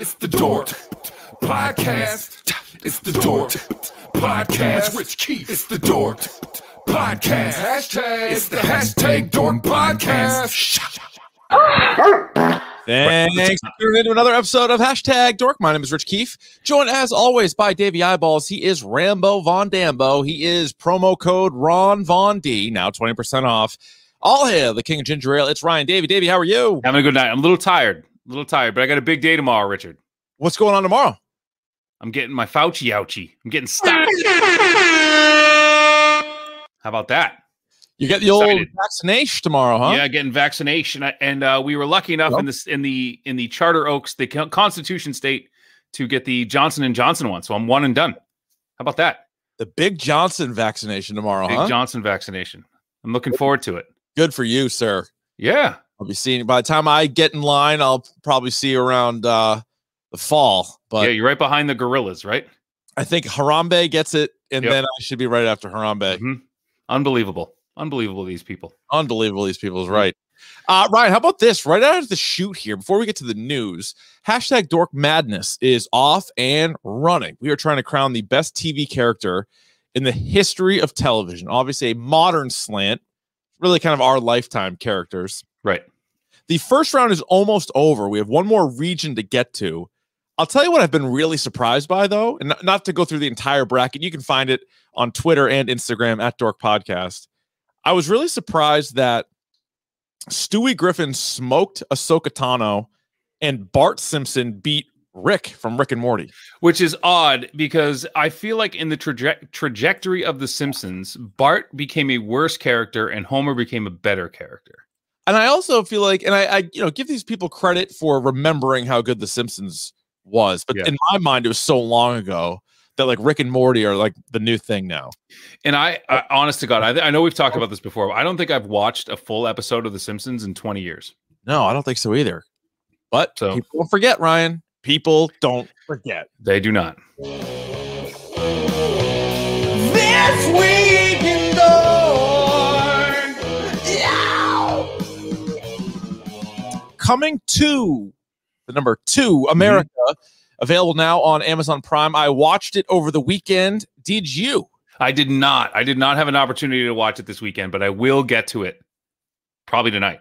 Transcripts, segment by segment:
It's the Dork Podcast. It's the Dork Podcast. Rich Keefe. It's the Dork Podcast. Hashtag. It's the hashtag Dork Podcast. Thanks for tuning into another episode of Hashtag Dork. My name is Rich Keefe, joined as always by Davey Eyeballs. He is Rambo Von Dambo. He is promo code Ron Von D, now 20% off. All hail the King of Ginger Ale. It's Ryan Davey. Davey, how are you? Having a good night. I'm a little tired, a little tired, but I got a big day tomorrow, Richard. What's going on tomorrow? I'm getting my Fauci ouchie. I'm getting stuck. How about that? You get the old Excited. vaccination tomorrow, huh? Yeah, getting vaccination, and uh, we were lucky enough Yep. in this in the in the Charter Oaks, the Constitution State, to get the Johnson and Johnson one. So I'm one and done. How about that? The Big Johnson vaccination tomorrow, Big huh? Johnson vaccination. I'm looking forward to it. Good for you, sir. Yeah, I'll be seeing by the time I get in line, I'll probably see you around uh, the fall. But yeah, you're right behind the gorillas, right? I think Harambe gets it, and Yep. then I should be right after Harambe. Mhm. Unbelievable, unbelievable. These people. Unbelievable. These people is right. Uh, Ryan, how about this? Right out of the shoot here, before we get to the news, hashtag Dork Madness is off and running. We are trying to crown the best TV character in the history of television. Obviously, a modern slant, really kind of our lifetime characters. Right. The first round is almost over. We have one more region to get to. I'll tell you what I've been really surprised by, though, and not- not to go through the entire bracket. You can find it on Twitter and Instagram at Dork Podcast. I was really surprised that Stewie Griffin smoked Ahsoka Tano and Bart Simpson beat Rick from Rick and Morty. Which is odd because I feel like in the traje- trajectory of The Simpsons, Bart became a worse character and Homer became a better character. And I also feel like, and I, I you know, give these people credit for remembering how good The Simpsons was, but Yeah. in my mind, it was so long ago that like Rick and Morty are like the new thing now. And I, I honest to God, I, I know we've talked about this before. But I don't think I've watched a full episode of The Simpsons in 20 years. No, I don't think so either. But So- people don't forget, Ryan. People don't forget. They do not. Coming to the number two, America, available now on Amazon Prime. I watched it over the weekend. Did you? I did not. I did not have an opportunity to watch it this weekend, but I will get to it probably tonight.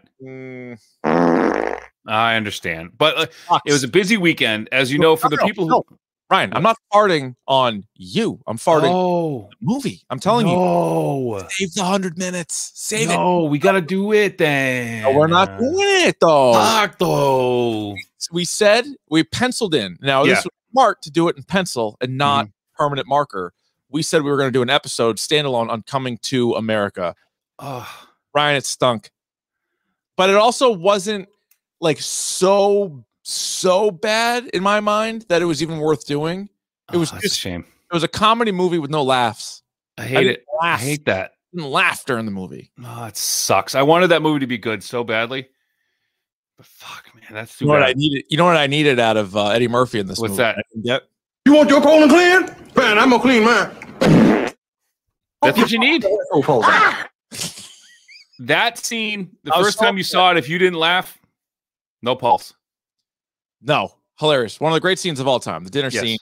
I understand. But uh, it was a busy weekend, as you know, for the people who. Ryan, I'm not farting on you. I'm farting Oh, the movie. I'm telling you, no. save the hundred minutes. Save it. No, we got to do it then. No, we're not doing it though. Fuck, though. we said we penciled in. Now Yeah. this was smart to do it in pencil and not mm-hmm. permanent marker. We said we were going to do an episode standalone on coming to America. Oh, Ryan, it stunk, but it also wasn't like so so bad in my mind that it was even worth doing. It was oh, just- a shame. It was a comedy movie with no laughs. I I hate didn't it. I hate that. Didn't laugh during the movie. Oh, it sucks. I wanted that movie to be good so badly. But fuck, man, that's too You know what I bad. needed? You know what I needed out of uh, Eddie Murphy in this movie? What's movie? that? I You want your colon clean? Man, I'm gonna clean mine. That's what you need. Oh, hold on. That scene, the I first so time you saw it, if you didn't laugh, no pulse. No, hilarious. One of the great scenes of all time. The dinner Yes. scene.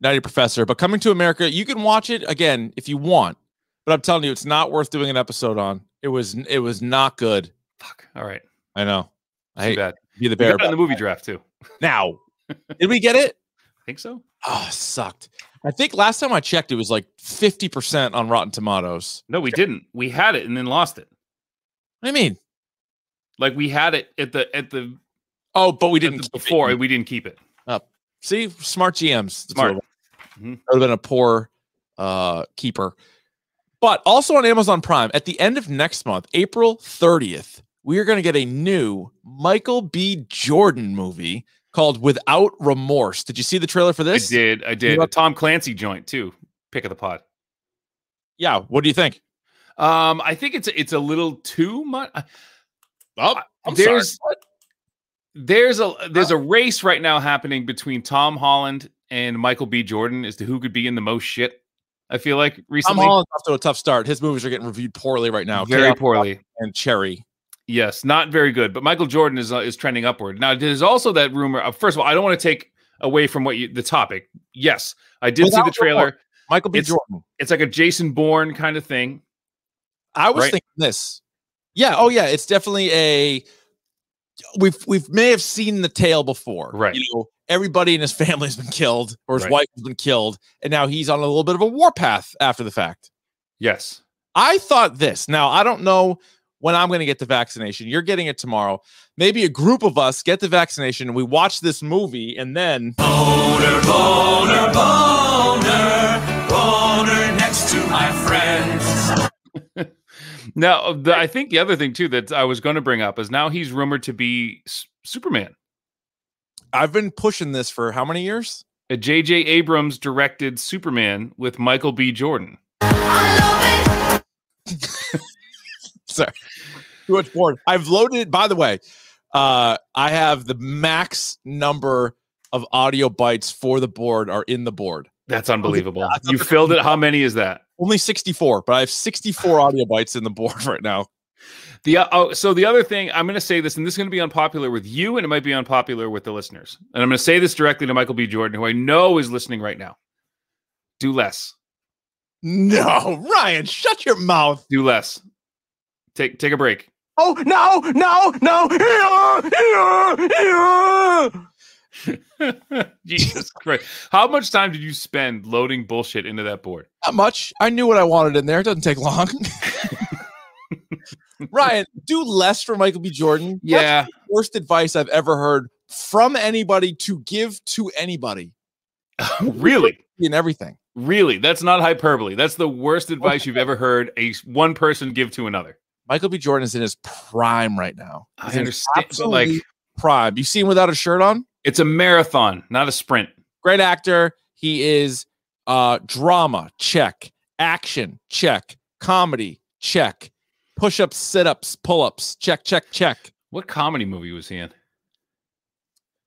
Nutty Professor. But coming to America, you can watch it again if you want. But I'm telling you, it's not worth doing an episode on. It was it was not good. Fuck. All right. I know. I Too hate bad. be the bear. in the movie draft too. now, did we get it? I think so? Oh, sucked. I think last time I checked, it was like 50% on Rotten Tomatoes. No, we didn't. We had it and then lost it. What do you mean? Like we had it at the at the, Oh, but we didn't the it. before, we didn't keep it. See, smart GMs. Smart. of them. Mhm. That would have been a poor uh, keeper. But also on Amazon Prime, at the end of next month, April 30th, we are going to get a new Michael B. Jordan movie called Without Remorse. Did you see the trailer for this? I did. I did. know- Tom Clancy joint too. Pick of the pod. Yeah. What do you think? Um, I think it's it's a little too much. Oh, I'm there's sorry. There's a there's a race right now happening between Tom Holland and Michael B. Jordan as to who could be in the most shit. I feel like recently Tom Holland's off to a tough start. His movies are getting reviewed poorly right now. very Chaos poorly. And Cherry. Yes, not very good. But Michael Jordan is uh, is trending upward. Now, there's also that rumor. Of, first of all, I don't want to take away from what you the topic. Yes, I did see the trailer. Michael B. It's- Jordan. It's like a Jason Bourne kind of thing. I was right? thinking this. Yeah. Oh, yeah. It's definitely a. We've we've may have seen the tale before, Right. You know, everybody in his family has been killed, or his Right. wife has been killed, and now he's on a little bit of a warpath after the fact. Yes. I thought this. Now I don't know when I'm going to get the vaccination. You're getting it tomorrow. Maybe a group of us get the vaccination and we watch this movie, and then Boner, boner, boner, boner next to my friends. Now, the, I think the other thing too that I was going to bring up is now he's rumored to be S- Superman. I've been pushing this for how many years? A J.J. Abrams directed Superman with Michael B. Jordan. Sorry. Too much board. I've loaded, by the way, uh, I have the max number of audio bytes for the board are in the board. That's unbelievable. that's You filled it. How many is that? Only 64, but I have 64 audio bytes in the board right now. The uh, oh, so the other thing I'm going to say this, and this is going to be unpopular with you, and it might be unpopular with the listeners. And I'm going to say this directly to Michael B. Jordan, who I know is listening right now. Do less. No, Ryan, shut your mouth. Do less. Take take a break. Oh, no, no, no. Jesus Christ! How much time did you spend loading bullshit into that board? Not much. I knew what I wanted in there. It doesn't take long. Ryan, do less for Michael B. Jordan. That's Yeah, the worst advice I've ever heard from anybody to give to anybody really, in everything. really. That's not hyperbole. That's the worst advice you've ever heard a one person give to another. Michael B. Jordan is in his prime right now. I He's his understand, but like prime. You see him without a shirt on? It's a marathon, not a sprint. Great actor. He is uh drama, check. Action, check. Comedy, check. Push-ups, sit-ups, pull-ups, check, check, check. What comedy movie was he in?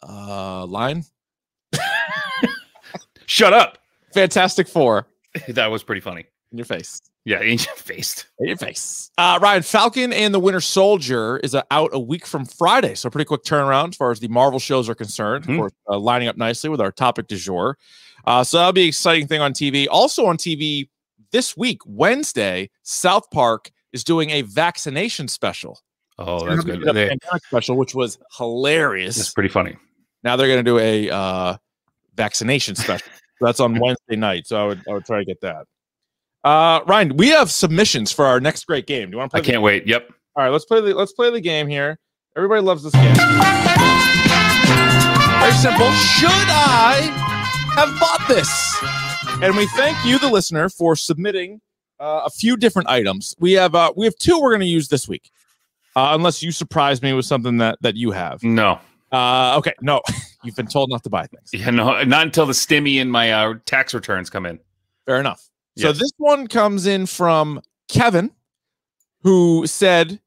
Uh line. Shut up. Fantastic Four. that was pretty funny. In your face. Yeah, ancient faced. In your face. Uh, Ryan Falcon and the Winter Soldier is uh, out a week from Friday, so pretty quick turnaround as far as the Marvel shows are concerned. Hmm. Of course, uh, lining up nicely with our topic du jour. Uh, so that'll be an exciting thing on TV. Also on TV this week, Wednesday, South Park is doing a vaccination special. Oh, that's good. A They- special, which was hilarious. It's pretty funny. Now they're going to do a uh, vaccination special. That's on Wednesday night, so I would I would try to get that. Uh, Ryan, we have submissions for our next great game. Do you want to I play? the- can't wait. Yep. All right, let's play the let's play the game here. Everybody loves this game. Very simple. Should I have bought this? And we thank you, the listener, for submitting uh, a few different items. We have uh, we have two we're going to use this week, uh, unless you surprise me with something that that you have. No. Uh, okay, no, you've been told not to buy things. Yeah, no, not until the stimmy and my uh, tax returns come in. Fair enough. So this one comes in from Kevin, who said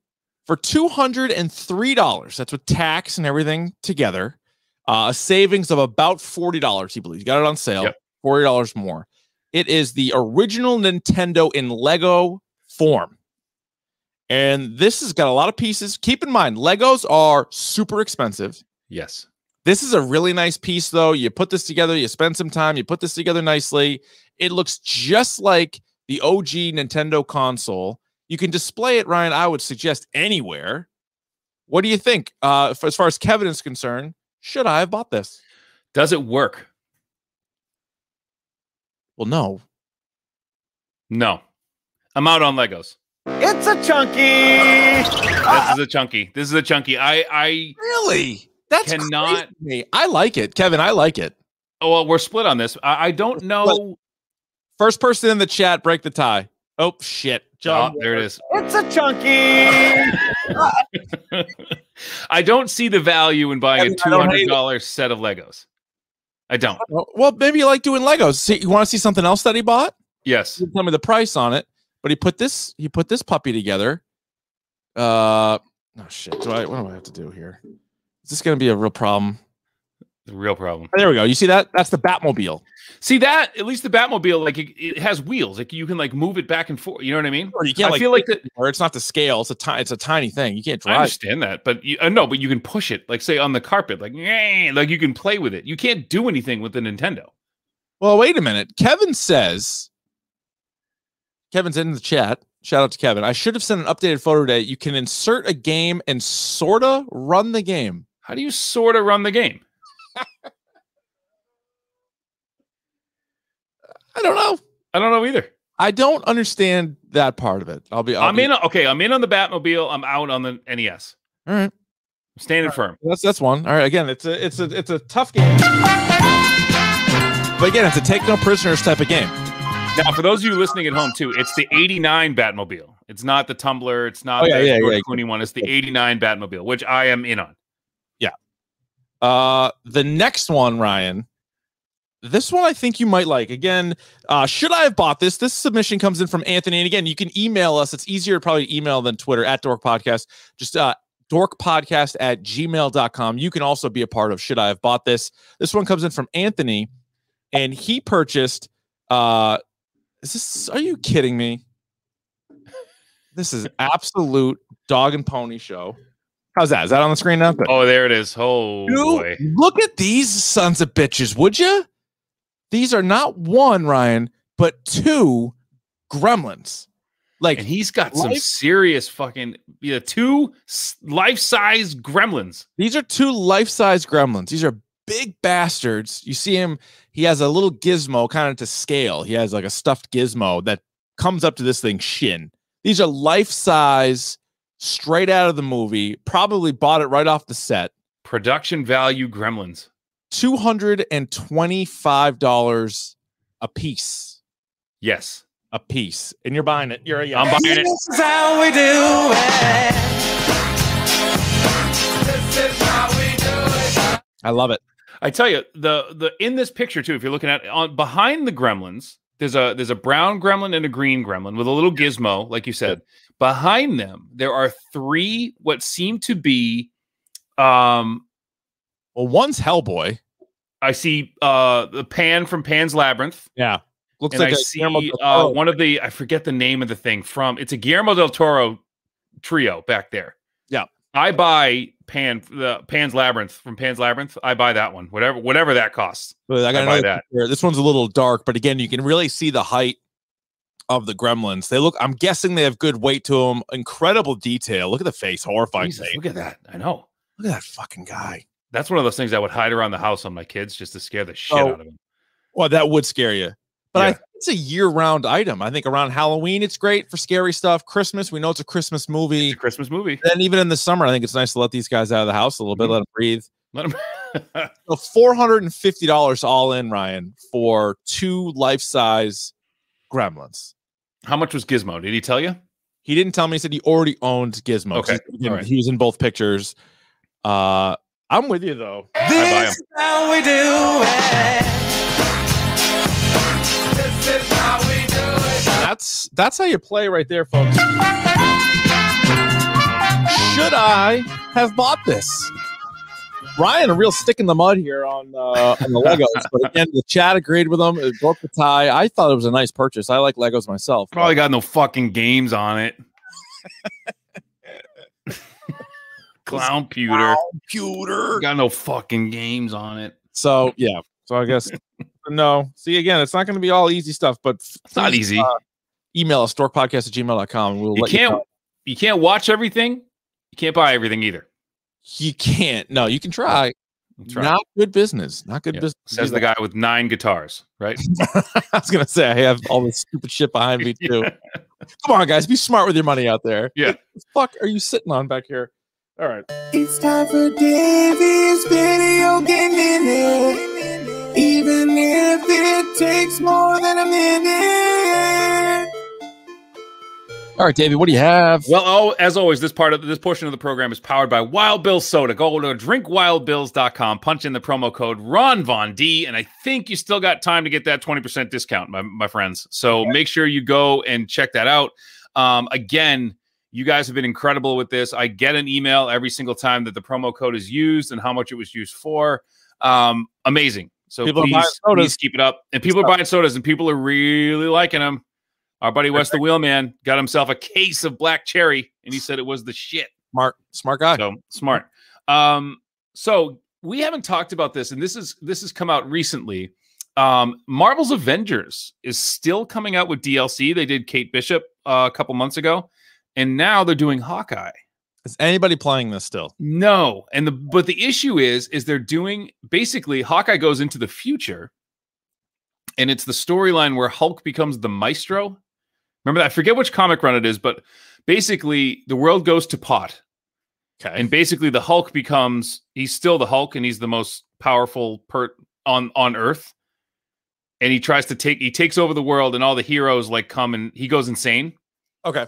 for two hundred and three dollars, that's with tax and everything together, uh, a savings of about forty dollars. He believes he got it on sale, Yep. forty dollars more. It is the original Nintendo in Lego form, and this has got a lot of pieces. Keep in mind, Legos are super expensive. Yes. This is a really nice piece, though. You put this together, you spend some time, you put this together nicely. It looks just like the OG Nintendo console. You can display it, Ryan. I would suggest anywhere. What do you think? Uh, f- as far as Kevin is concerned, should I have bought this? Does it work? Well, no. No. I'm out on Legos. It's a chunky. This is a chunky. This is a chunky. I I Really? That's Cannot- crazy to me. I like it, Kevin. I like it. oh well, we're split on this. I, I don't know. First person in the chat, break the tie. Oh shit, John. Oh, there it is. It's a chunky. I don't see the value in buying a two don't hate hundred it. dollars set of Legos. I don't. Well, well, maybe you like doing Legos. See, you want to see something else that he bought? Yes. didn't tell me the price on it, but he put this he put this puppy together. Uh oh shit. Do I what do I have to do here? Is this gonna be a real problem? The real problem. There we go. You see that? That's the Batmobile. See that? At least the Batmobile, like it, it has wheels. Like you can like move it back and forth. You know what I mean? Or you can't I like feel like that. or it's not the scale. It's a tiny. It's a tiny thing. You can't drive. I understand that, but you, uh, no, but you can push it, like say on the carpet, like like you can play with it. You can't do anything with the Nintendo. Well, wait a minute. Kevin says. Kevin's in the chat. Shout out to Kevin. I should have sent an updated photo today. You can insert a game and sorta run the game. How do you sort of run the game? I don't know. I don't know either. I don't understand that part of it. I'll be. I'm be- in. Okay, I'm in on the Batmobile. I'm out on the NES. All right. I'm standing firm. That's that's one. All right. Again, it's a it's a it's a tough game. But again, it's a take no prisoners type of game. Now, for those of you listening at home too, it's the '89 Batmobile. It's not the Tumbler. It's not Oh, yeah, the yeah, yeah. Clooney one. It's the '89 Batmobile, which I am in on. Uh, the next one, Ryan. This one I think you might like. Again, uh, should I have bought this? This submission comes in from Anthony. And again, you can email us. It's easier to probably email than Twitter at Dork Podcast. Just uh dorkpodcast at gmail.com. You can also be a part of Should I Have Bought This? This one comes in from Anthony, and he purchased uh is this are you kidding me? This is absolute dog and pony show. How's that? Is that on the screen now? Good. Oh, there it is. Oh Dude, boy. look at these sons of bitches, would you? These are not one, Ryan, but two gremlins. Like And he's got some serious fucking yeah, two life size gremlins. these are two life-size gremlins. These are big bastards. You see him, he has a little gizmo kind of to scale. He has like a stuffed gizmo that comes up to this thing shin. These are life-size, straight out of the movie. Probably bought it right off the set. Production value gremlins. $225 a piece. Yes. a piece, and you're buying it. You're a yeah. I'm buying it. This is how we do it. I love it. I tell you, the the in this picture too, if you're looking at on behind the gremlins, there's a there's a brown gremlin and a green gremlin with a little gizmo, like you said. Behind them, there are three what seem to be um Well, one's Hellboy. I see uh the pan from Pan's Labyrinth. Yeah, looks and like I a see uh, one of the I forget the name of the thing from it's a Guillermo del Toro trio back there. Yeah. I buy Pan the Pan's Labyrinth from Pan's Labyrinth. I buy that one, whatever whatever that costs. I got I buy that. picture. This one's a little dark, but again, you can really see the height of the gremlins. They look. I'm guessing they have good weight to them. Incredible detail. Look at the face. Horrifying. Jesus, face. look at that. I know. Look at that fucking guy. That's one of those things I would hide around the house on my kids just to scare the shit Oh. out of them. Well, that would scare you. But I Yeah. think it's a year-round item. I think around Halloween, it's great for scary stuff. Christmas, we know it's a Christmas movie. It's a Christmas movie. Then even in the summer, I think it's nice to let these guys out of the house a little bit, Mhm. let them breathe. Let 'em- So four hundred and fifty dollars all in, Ryan, for two life-size gremlins. How much was Gizmo? Did he tell you? He didn't tell me. He said he already owned Gizmo. Okay, He, again, all right. he was in both pictures. Uh, I'm with you though. I buy 'em. This is how we do it. That's that's how you play right there, folks. Should I have bought this? Ryan, a real stick in the mud here on uh, on the Legos, but again, the chat agreed with him. It broke the tie. I thought it was a nice purchase. I like Legos myself. Probably got no fucking games on it. Clown pewter. computer. Got no fucking games on it. So yeah. So I guess no. See again, it's not going to be all easy stuff, but It's not easy. email us dorkpodcast at gmail.com we'll you can't you you can't watch everything. You can't buy everything either. You can't. No, you can try. That's right. Not good business. Not good Yeah. business. Says the guy with nine guitars, right? I was gonna say I have all this stupid shit behind me too. Come on, guys, be smart with your money out there. Yeah. What the fuck are you sitting on back here? All right. It's time for Davey's video game minute. Even if it takes more than a minute. All right, David, what do you have? Well, oh, as always, this part of this portion of the program is powered by Wild Bill Soda. Go to drinkwildbills.com, punch in the promo code Ron Von D, and I think you still got time to get that 20% discount, my, my friends. So make sure you go and check that out. Um, again, you guys have been incredible with this. I get an email every single time that the promo code is used and how much it was used for. Um, amazing. So People are please, buying sodas. please keep it up. And people are buying sodas, and people are really liking them. Our buddy West the Wheelman got himself a case of black cherry, and he said it was the shit. Smart, smart guy. So smart. Um, so we haven't talked about this, and this is this has come out recently. Um, Marvel's Avengers is still coming out with DLC. They did Kate Bishop uh, a couple months ago, and now they're doing Hawkeye. Is anybody playing this still? No, and the but the issue is is they're doing basically Hawkeye goes into the future, and it's the storyline where Hulk becomes the Maestro. Remember that? I forget which comic run it is, but basically the world goes to pot, Okay. and basically the Hulk becomes he's still the Hulk, and he's the most powerful per on on Earth. And he tries to take he takes over the world, and all the heroes like come and he goes insane okay.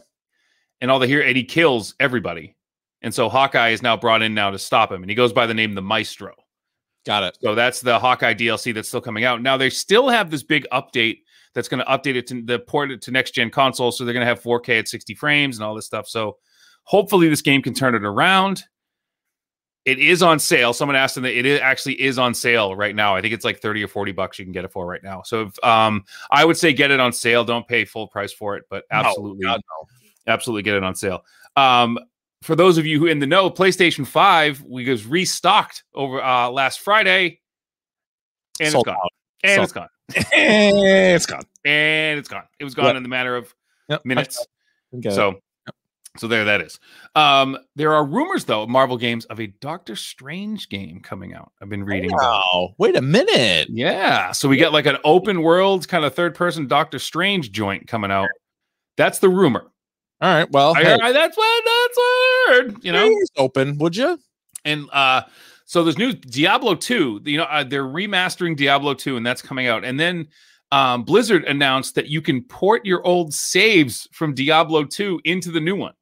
and all the hero and he kills everybody. And so Hawkeye is now brought in now to stop him, and he goes by the name the Maestro. Got it. So that's the Hawkeye DLC that's still coming out. Now they still have this big update that's going to update it to the port it to next gen consoles. So they're going to have 4K at 60 frames and all this stuff. So hopefully this game can turn it around. It is on sale. Someone asked them that it is, actually is on sale right now. I think it's like 30 or 40 bucks you can get it for right now. So if, um, I would say get it on sale. Don't pay full price for it, but No, absolutely absolutely get it on sale. Um, for those of you who in the know, PlayStation 5 we was restocked over uh last Friday and Sold it's gone. out. And Sold it's gone. It's gone. And it's gone. It was gone Yep. in the matter of Yep. minutes. Okay. So so there that is. Um there are rumors though, Marvel games of a Doctor Strange game coming out. I've been reading about. Wow. Wait a minute. Yeah. So we get like an open world kind of third person Doctor Strange joint coming out. That's the rumor. All right. Well, I, hey, I- that's what that's what I heard. You know, open, would you? And uh so there's new Diablo 2, you know, uh, they're remastering Diablo 2 and that's coming out. And then um Blizzard announced that you can port your old saves from Diablo 2 into the new one.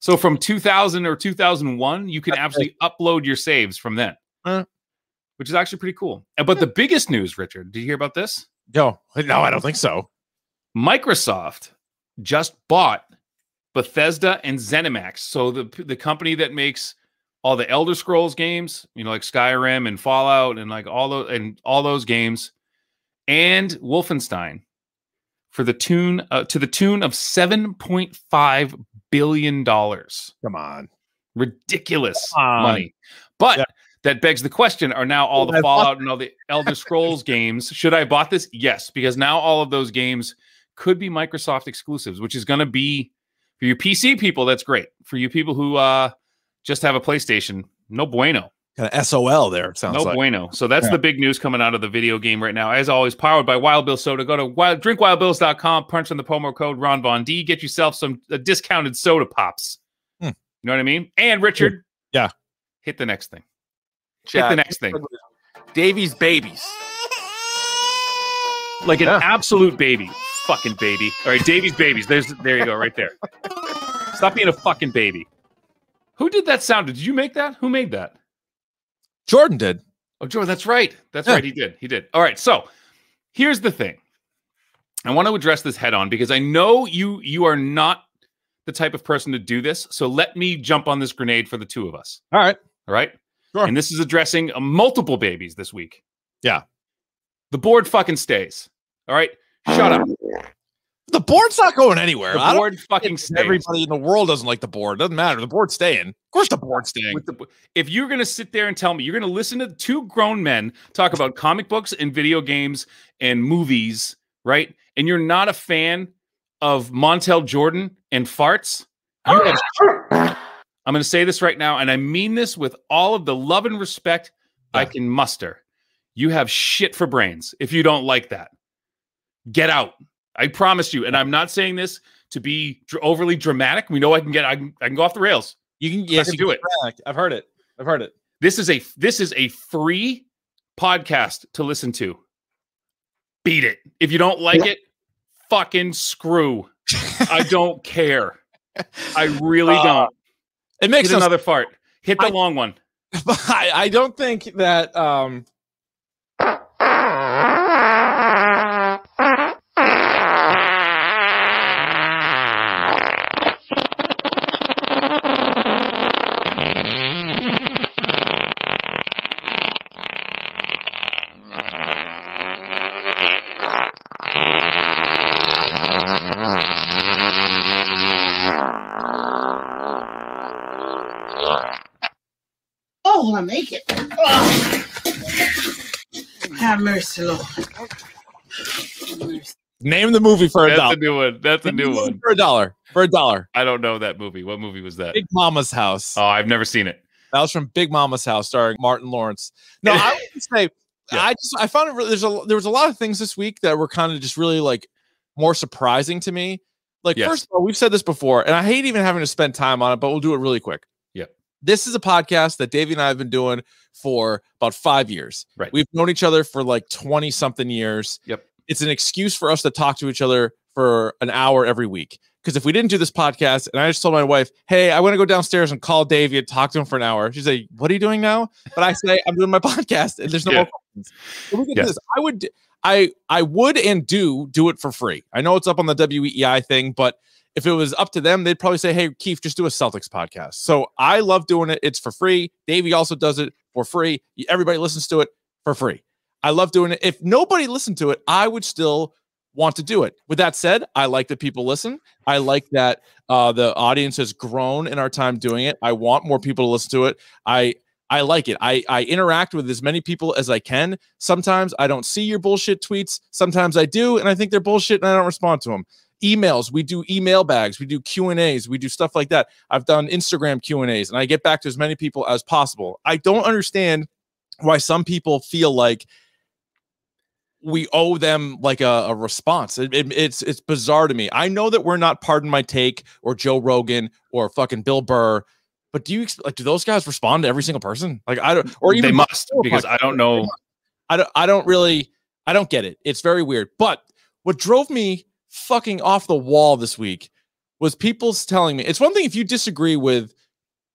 So from 2000 or 2001, you can actually upload your saves from then. Huh. Which is actually pretty cool. Uh, But the biggest news, Richard, did you hear about this? Yo, no, I don't think so. Microsoft just bought Bethesda and ZeniMax. So the the company that makes all the Elder Scrolls games, you know, like Skyrim and Fallout and like all those and all those games, and Wolfenstein for the tune uh, to the tune of seven point five billion dollars. Come on. Ridiculous Come on. money, but. Yeah. That begs the question: Are now all the Fallout and all the Elder Scrolls games? Should I bought this? Yes, because now all of those games could be Microsoft exclusives, which is going to be for you PC people. That's great for you people who uh, just have a PlayStation. No bueno, Kind of SOL there. It sounds no like. bueno. So that's Yeah. the big news coming out of the video game right now. As always, powered by Wild Bill Soda. Go to wild, drinkwildbills.com, punch in the promo code Ron Von D, get yourself some uh, discounted soda pops. Hmm. You know what I mean? And Richard, Yeah. hit the next thing. Hit the next thing. Davey's babies. like an Yeah. absolute baby, fucking baby. All right, Davey's babies. There's there you go, right there. Stop being a fucking baby. Who did that sound? Did you make that? Who made that? Jordan did. Oh, Jordan, that's right. That's Yeah. right. He did. He did. All right. So here's the thing. I want to address this head on because I know you you are not the type of person to do this. So let me jump on this grenade for the two of us. All right. All right. Sure. And this is addressing uh, multiple babies this week. Yeah. The board fucking stays. All right. Shut up. The board's not going anywhere. The board fucking stays. Everybody in the world doesn't like the board. Doesn't matter. The board's staying. Of course, the board's staying. The, if you're going to sit there and tell me you're going to listen to two grown men talk about comic books and video games and movies, right? And you're not a fan of Montel Jordan and farts, have, I'm going to say this right now, and I mean this with all of the love and respect I can muster. You have shit for brains if you don't like that. Get out. I promise you. And I'm not saying this to be dr- overly dramatic. We know I can get, I can, I can go off the rails. You can I yes, can you do it. back. I've heard it. I've heard it. This is a this is a free podcast to listen to. Beat it. If you don't like it, fucking screw. I don't care. I really Uh, don't. It makes Hit another fart. Hit the I- long one. I, I don't think that um Name the movie for a That's dollar. a new one. That's a Name new one. for a dollar. For a dollar. I don't know that movie. What movie was that? Big Mama's House. Oh, I've never seen it. That was from Big Mama's House, starring Martin Lawrence. No, I would say Yeah. I just I found it really, there's a there was a lot of things this week that were kind of just really like more surprising to me. Like Yes. first of all, we've said this before, and I hate even having to spend time on it, but we'll do it really quick. This is a podcast that Davey and I have been doing for about five years. Right. We've known each other for like 20 something years. Yep. It's an excuse for us to talk to each other for an hour every week. Because if we didn't do this podcast, and I just told my wife, "Hey, I want to go downstairs and call Davey and talk to him for an hour," she's like, "What are you doing now?" But I say, "I'm doing my podcast, and there's no Yeah. more questions." So we get to Yes. this. I would, I, I would and do do it for free. I know it's up on the WEEI thing, but if it was up to them, they'd probably say, "Hey, Keefe, just do a Celtics podcast." So I love doing it. It's for free. Davey also does it for free. Everybody listens to it for free. I love doing it. If nobody listened to it, I would still want to do it. With that said, I like that people listen. I like that uh, the audience has grown in our time doing it. I want more people to listen to it. I I like it. I I interact with as many people as I can. Sometimes I don't see your bullshit tweets. Sometimes I do, and I think they're bullshit, and I don't respond to them. Emails, we do email bags, we do Q and A's, we do stuff like that. I've done Instagram Q and A's, and I get back to as many people as possible. I don't understand why some people feel like we owe them like a, a response. It- it- it's it's bizarre to me. I know that we're not Pardon My Take or Joe Rogan or fucking Bill Burr, but do you like do those guys respond to every single person? Like I don't, or even they must because. I don't know. I don't I don't really I don't get it. It's very weird. But what drove me fucking off the wall this week was people's telling me it's one thing if you disagree with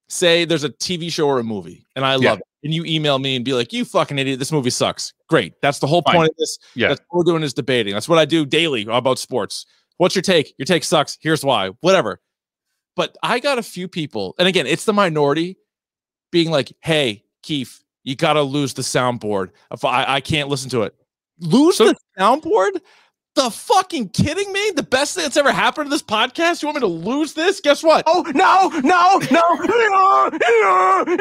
say there's a TV show or a movie and I Yeah. love it and you email me and be like you fucking idiot this movie sucks. Great. That's the whole Fine. point of this. Yeah. That's what we're doing is debating. That's what I do daily about sports. What's your take? Your take sucks. Here's why. Whatever. But I got a few people, and again, it's the minority being like, hey, Keefe, you got to lose the soundboard. If I, I can't listen to it. Lose So- the soundboard? The fucking kidding me? The best thing that's ever happened to this podcast? You want me to lose this? Guess what? Oh no, no, no!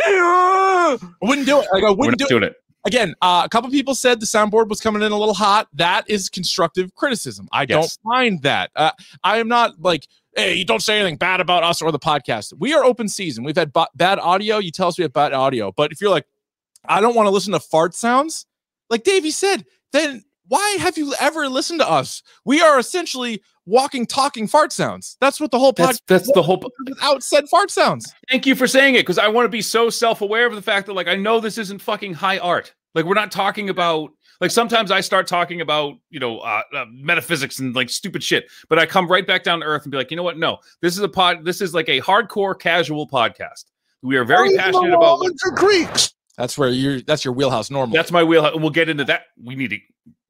I wouldn't do it. Like, I We're wouldn't do it. doing it. Again, uh, a couple people said the soundboard was coming in a little hot. That is constructive criticism. I don't Yes. mind that. Uh, I am not like, hey, you don't say anything bad about us or the podcast. We are open season. We've had ba- bad audio. You tell us we have bad audio. But if you're like, I don't want to listen to fart sounds, like Davey said, then why have you ever listened to us? We are essentially walking, talking fart sounds. That's what the whole That's podcast that's the whole. without said fart sounds. Thank you for saying it because I want to be so self-aware of the fact that like I know this isn't fucking high art. Like we're not talking about like sometimes I start talking about you know uh, uh, metaphysics and like stupid shit, but I come right back down to earth and be like, you know what? No, this is a pod. This is like a hardcore casual podcast. We are very passionate about. What, Greeks. That's where you're. That's your wheelhouse. Normal. that's my wheel. We'll get into that. We need to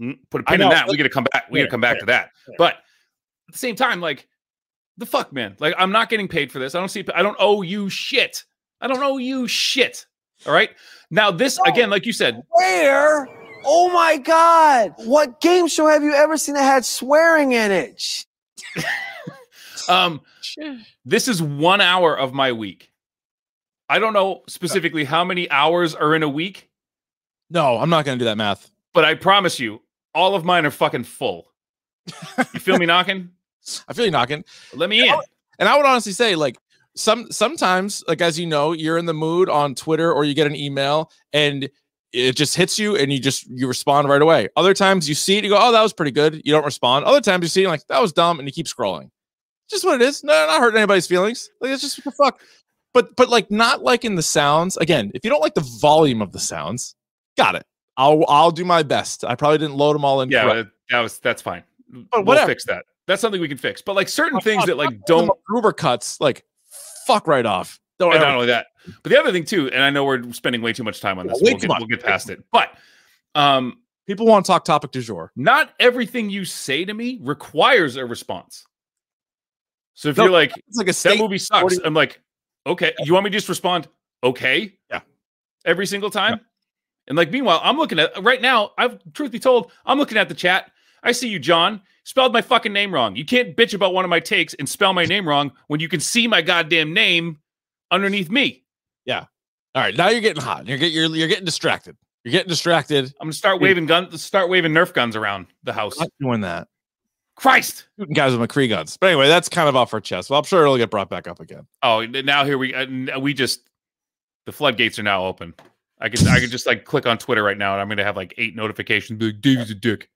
mm, put a pin in that. We got to come back. We got to come back yeah, to that. But at the same time, like the fuck, man. Like I'm not getting paid for this. I don't see. I don't owe you shit. I don't owe you shit. All right. Now this again, like you said, Where? Oh my God! What game show have you ever seen that had swearing in it? Um, this is one hour of my week. I don't know specifically how many hours are in a week, no, I'm not going to do that math. but I promise you, all of mine are fucking full. You feel me knocking? I feel you knocking. Let me in. And I would honestly say, like, some sometimes, like as you know, you're in the mood on Twitter or you get an email and it just hits you and you just you respond right away. Other times you see it, you go, Oh, that was pretty good. You don't respond. Other times you see it like that was dumb and you keep scrolling. Just what it is. No, not hurting anybody's feelings. Like it's just what the fuck. But but like not liking the sounds. Again, if you don't like the volume of the sounds, got it. I'll I'll do my best. I probably didn't load them all in. Yeah, correct. that, was that's fine. But we'll fix that. That's something we can fix. But like certain Oh, things that like don't Gruber cuts, like fuck right off. Don't And ever not only that, but the other thing too, and I know we're spending way too much time on this. way We'll get, we'll get past it. But um, People want to talk topic du jour. not everything you say to me requires a response. So if No, you're like, It's like a that movie sucks, 40 I'm like, okay. You want me to just respond, okay? Yeah. Every single time? And like, meanwhile, I'm looking at right now, I've truth be told, I'm looking at the chat. I see you, John. Spelled my fucking name wrong. You can't bitch about one of my takes and spell my name wrong when you can see my goddamn name underneath me. Yeah. All right, now you're getting hot. You're getting you're, you're getting distracted. You're getting distracted. I'm gonna start waving guns. Start waving Nerf guns around the house. I'm not doing that. Christ! Shooting guys with McCree guns. But anyway, that's kind of off our chest. Well, I'm sure it'll get brought back up again. Oh, now here we uh, we just the floodgates are now open. I could I could just like click on Twitter right now and I'm gonna have like eight notifications. Be like, Davey's a dick.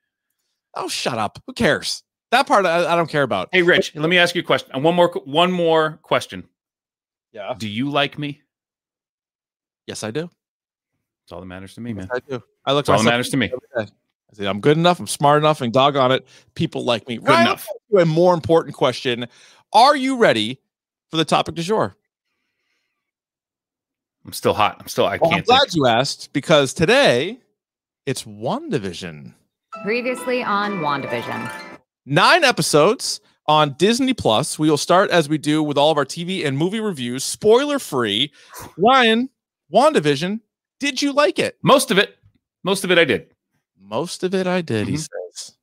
Oh, shut up. Who cares? That part I, I don't care about. Hey, Rich, let me ask you a question. And one more one more question. Yeah. Do you like me? Yes, I do. That's all that matters to me, man. I do. I look That's all that matters to me. Every day. I say I'm good enough. I'm smart enough, and doggone it, people like me. Good Ryan, enough. let's ask you A more important question: Are you ready for the topic du jour? I'm still hot. I'm still. I Well, I'm glad think. you asked because today it's WandaVision. Previously on WandaVision. Nine episodes on Disney Plus. We will start as we do with all of our TV and movie reviews, spoiler free. Ryan, WandaVision, did you like it? Most of it. Most of it I did. Most of it I did, he Mhm. says.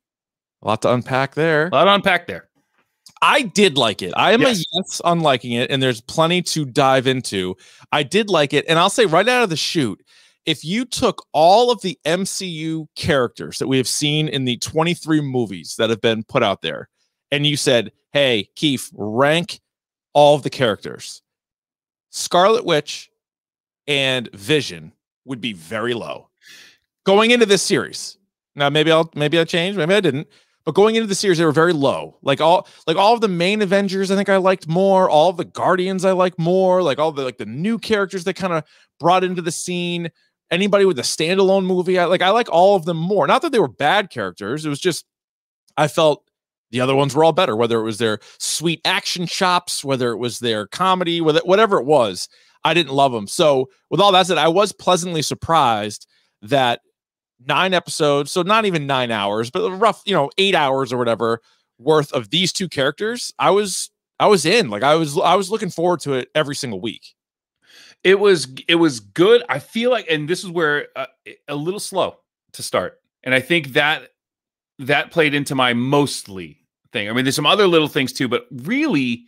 A lot to unpack there. A lot to unpack there. I did like it. I am Yes. a yes on liking it, and there's plenty to dive into. I did like it, and I'll say right out of the shoot, if you took all of the MCU characters that we have seen in the 23 movies that have been put out there, and you said, "Hey, Keefe, rank all of the characters," Scarlet Witch and Vision would be very low going into this series. Now, maybe I'll maybe I changed, maybe I didn't. But going into the series, they were very low. Like all like all of the main Avengers, I think I liked more. All of the Guardians, I like more. Like all the like the new characters they kind of brought into the scene. Anybody with a standalone movie, I like I like all of them more. Not that they were bad characters. It was just I felt the other ones were all better, whether it was their sweet action chops, whether it was their comedy, whether whatever it was. I didn't love them. So with all that said, I was pleasantly surprised that nine episodes, so not even nine hours, but rough, you know, eight hours or whatever worth of these two characters. I was I was in. Like I was I was looking forward to it every single week. It was it was good. I feel like, and this is where uh, a little slow to start, and I think that that played into my mostly thing. I mean, there's some other little things too, but really,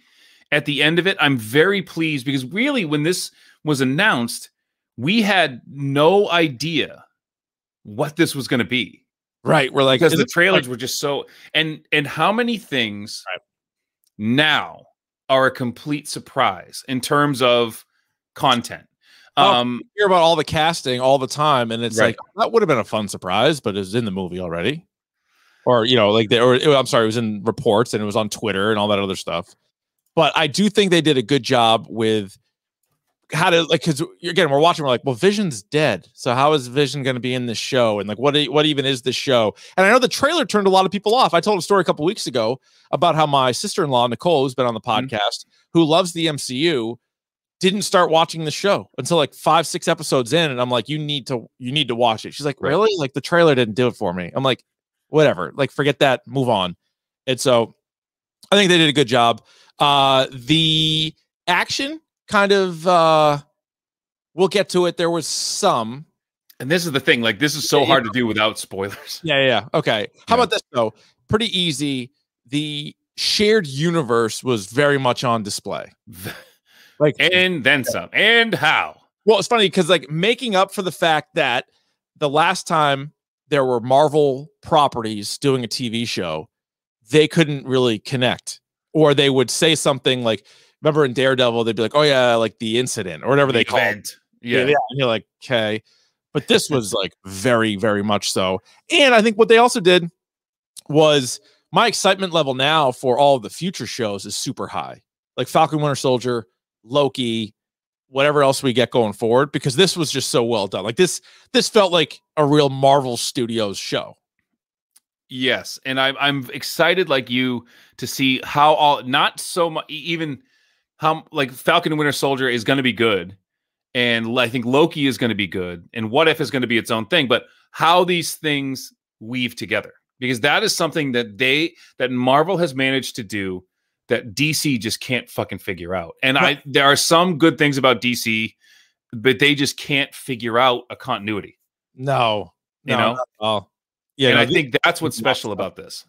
at the end of it, I'm very pleased because really, when this was announced, we had no idea what this was going to be Right. We're like because the trailers like, were just so and and how many things now are a complete surprise in terms of content. Oh, Um, hear about all the casting all the time, and it's Right. like that would have been a fun surprise, but it's in the movie already. Or you know, like they or I'm sorry, it was in reports and it was on Twitter and all that other stuff. But I do think they did a good job with how to like because again we're watching we're like well vision's dead. So how is vision going to be in this show? And like what what even is this show? And i know the trailer turned a lot of people off. I told a story a couple weeks ago about how my sister-in-law nicole who's been on the Mhm. podcast who loves the mcu didn't start watching the show until like five six episodes in and i'm like you need to you need to watch it. She's like Right. really? Like the trailer didn't do it for me. I'm like whatever. Like forget that. Move on. And so i think they did a good job. Uh the action kind of uh we'll get to it there was some and this is the thing, like this is so Yeah, hard to do without spoilers. yeah yeah, yeah. okay how Yeah. about this though pretty easy the shared universe was very much on display like and then some. And how? well it's funny because like making up for the fact that the last time there were marvel properties doing a tv show they couldn't really connect or they would say something like remember in daredevil they'd be like oh yeah like the incident or whatever they The call it event. Yeah. And you're like, okay. But this was like very, very much so. And I think what they also did was my excitement level now for all of the future shows is super high. Like Falcon Winter Soldier, Loki, whatever else we get going forward, because this was just so well done. Like this, this felt like a real Marvel Studios show. Yes, and I'm I'm excited like you to see how all not so much even how like Falcon and Winter Soldier is going to be good, and I think Loki is going to be good, and What If is going to be its own thing, but how these things weave together because that is something that they that Marvel has managed to do that DC just can't fucking figure out, and I there are some good things about DC, but they just can't figure out a continuity, No, you no, know. all. Yeah, and no, I this- think that's what's special about this.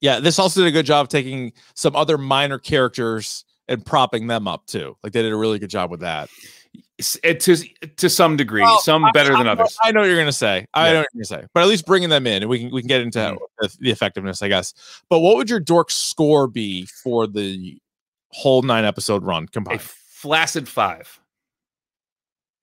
yeah, this also did a good job of taking some other minor characters and propping them up too. Like they did a really good job with that. It- to to some degree, Well, some I- better I than know- others. I know what you're gonna say. I Yeah. know what you're gonna say, but at least bringing them in, and we can we can get into Mhm. the, the effectiveness, I guess. But what would your dork score be for the whole nine episode run A combined? flaccid five.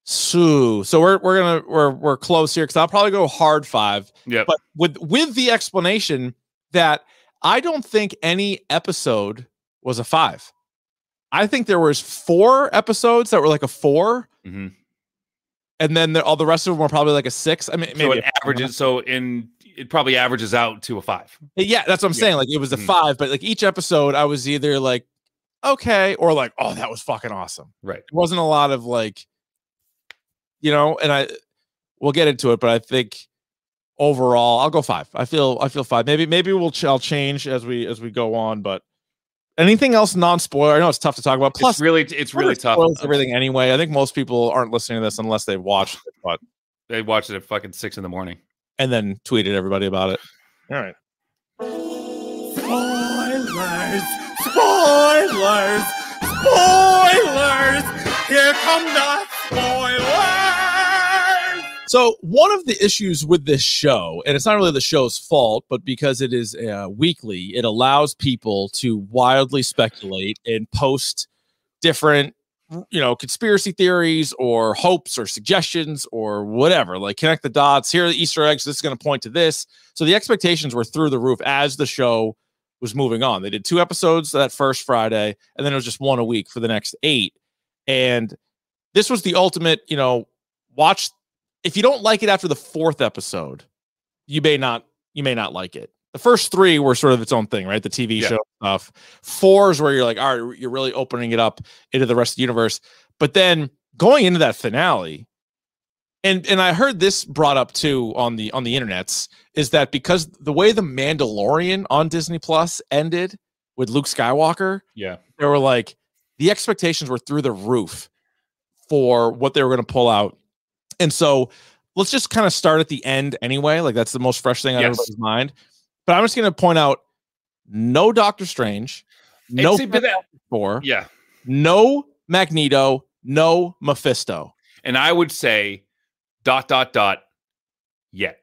So, so we're we're gonna we're we're close here because I'll probably go hard five, Yeah, but with with the explanation that I don't think any episode was a five. I think there was four episodes that were like a four, Mhm. and then the, all the rest of them were probably like a six. I mean, So maybe it averages. So in it probably averages out to a five. Yeah, that's what I'm Yeah. saying. Like it was a Mhm. five, but like each episode, I was either like, okay, or like, oh, that was fucking awesome. Right. It wasn't a lot of like, you know, and I we'll get into it, but I think overall, I'll go five. I feel I feel five. Maybe maybe we'll ch- I'll change as we as we go on, but anything else non-spoiler? I know it's tough to talk about. Plus, it's really it's really tough. spoils everything anyway. I think most people aren't listening to this unless they've watched it, but They watched it at fucking six in the morning. and then tweeted everybody about it. All right. Spoilers! Spoilers! Spoilers! Here come the spoilers! So one of the issues with this show, and it's not really the show's fault, but because it is uh, weekly, it allows people to wildly speculate and post different, you know, conspiracy theories or hopes or suggestions or whatever. Like connect the dots. Here are the Easter eggs. This is going to point to this. So the expectations were through the roof as the show was moving on. They did two episodes that first Friday, and then it was just one a week for the next eight. And this was the ultimate, you know, watch if you don't like it after the fourth episode, you may not you may not like it. The first three were sort of its own thing, right? The TV Yeah. show stuff. Four is where you're like, all right, you're really opening it up into the rest of the universe. But then going into that finale, and and I heard this brought up too on the on the internets, is that because the way the Mandalorian on Disney Plus ended with Luke Skywalker, Yeah. they were like the expectations were through the roof for what they were going to pull out. And so let's just kind of start at the end anyway. Like that's the most fresh thing on Yes. everybody's mind. But I'm just going to point out no Doctor Strange, no Four, Yeah. no Magneto, no Mephisto. And I would say dot dot dot yet.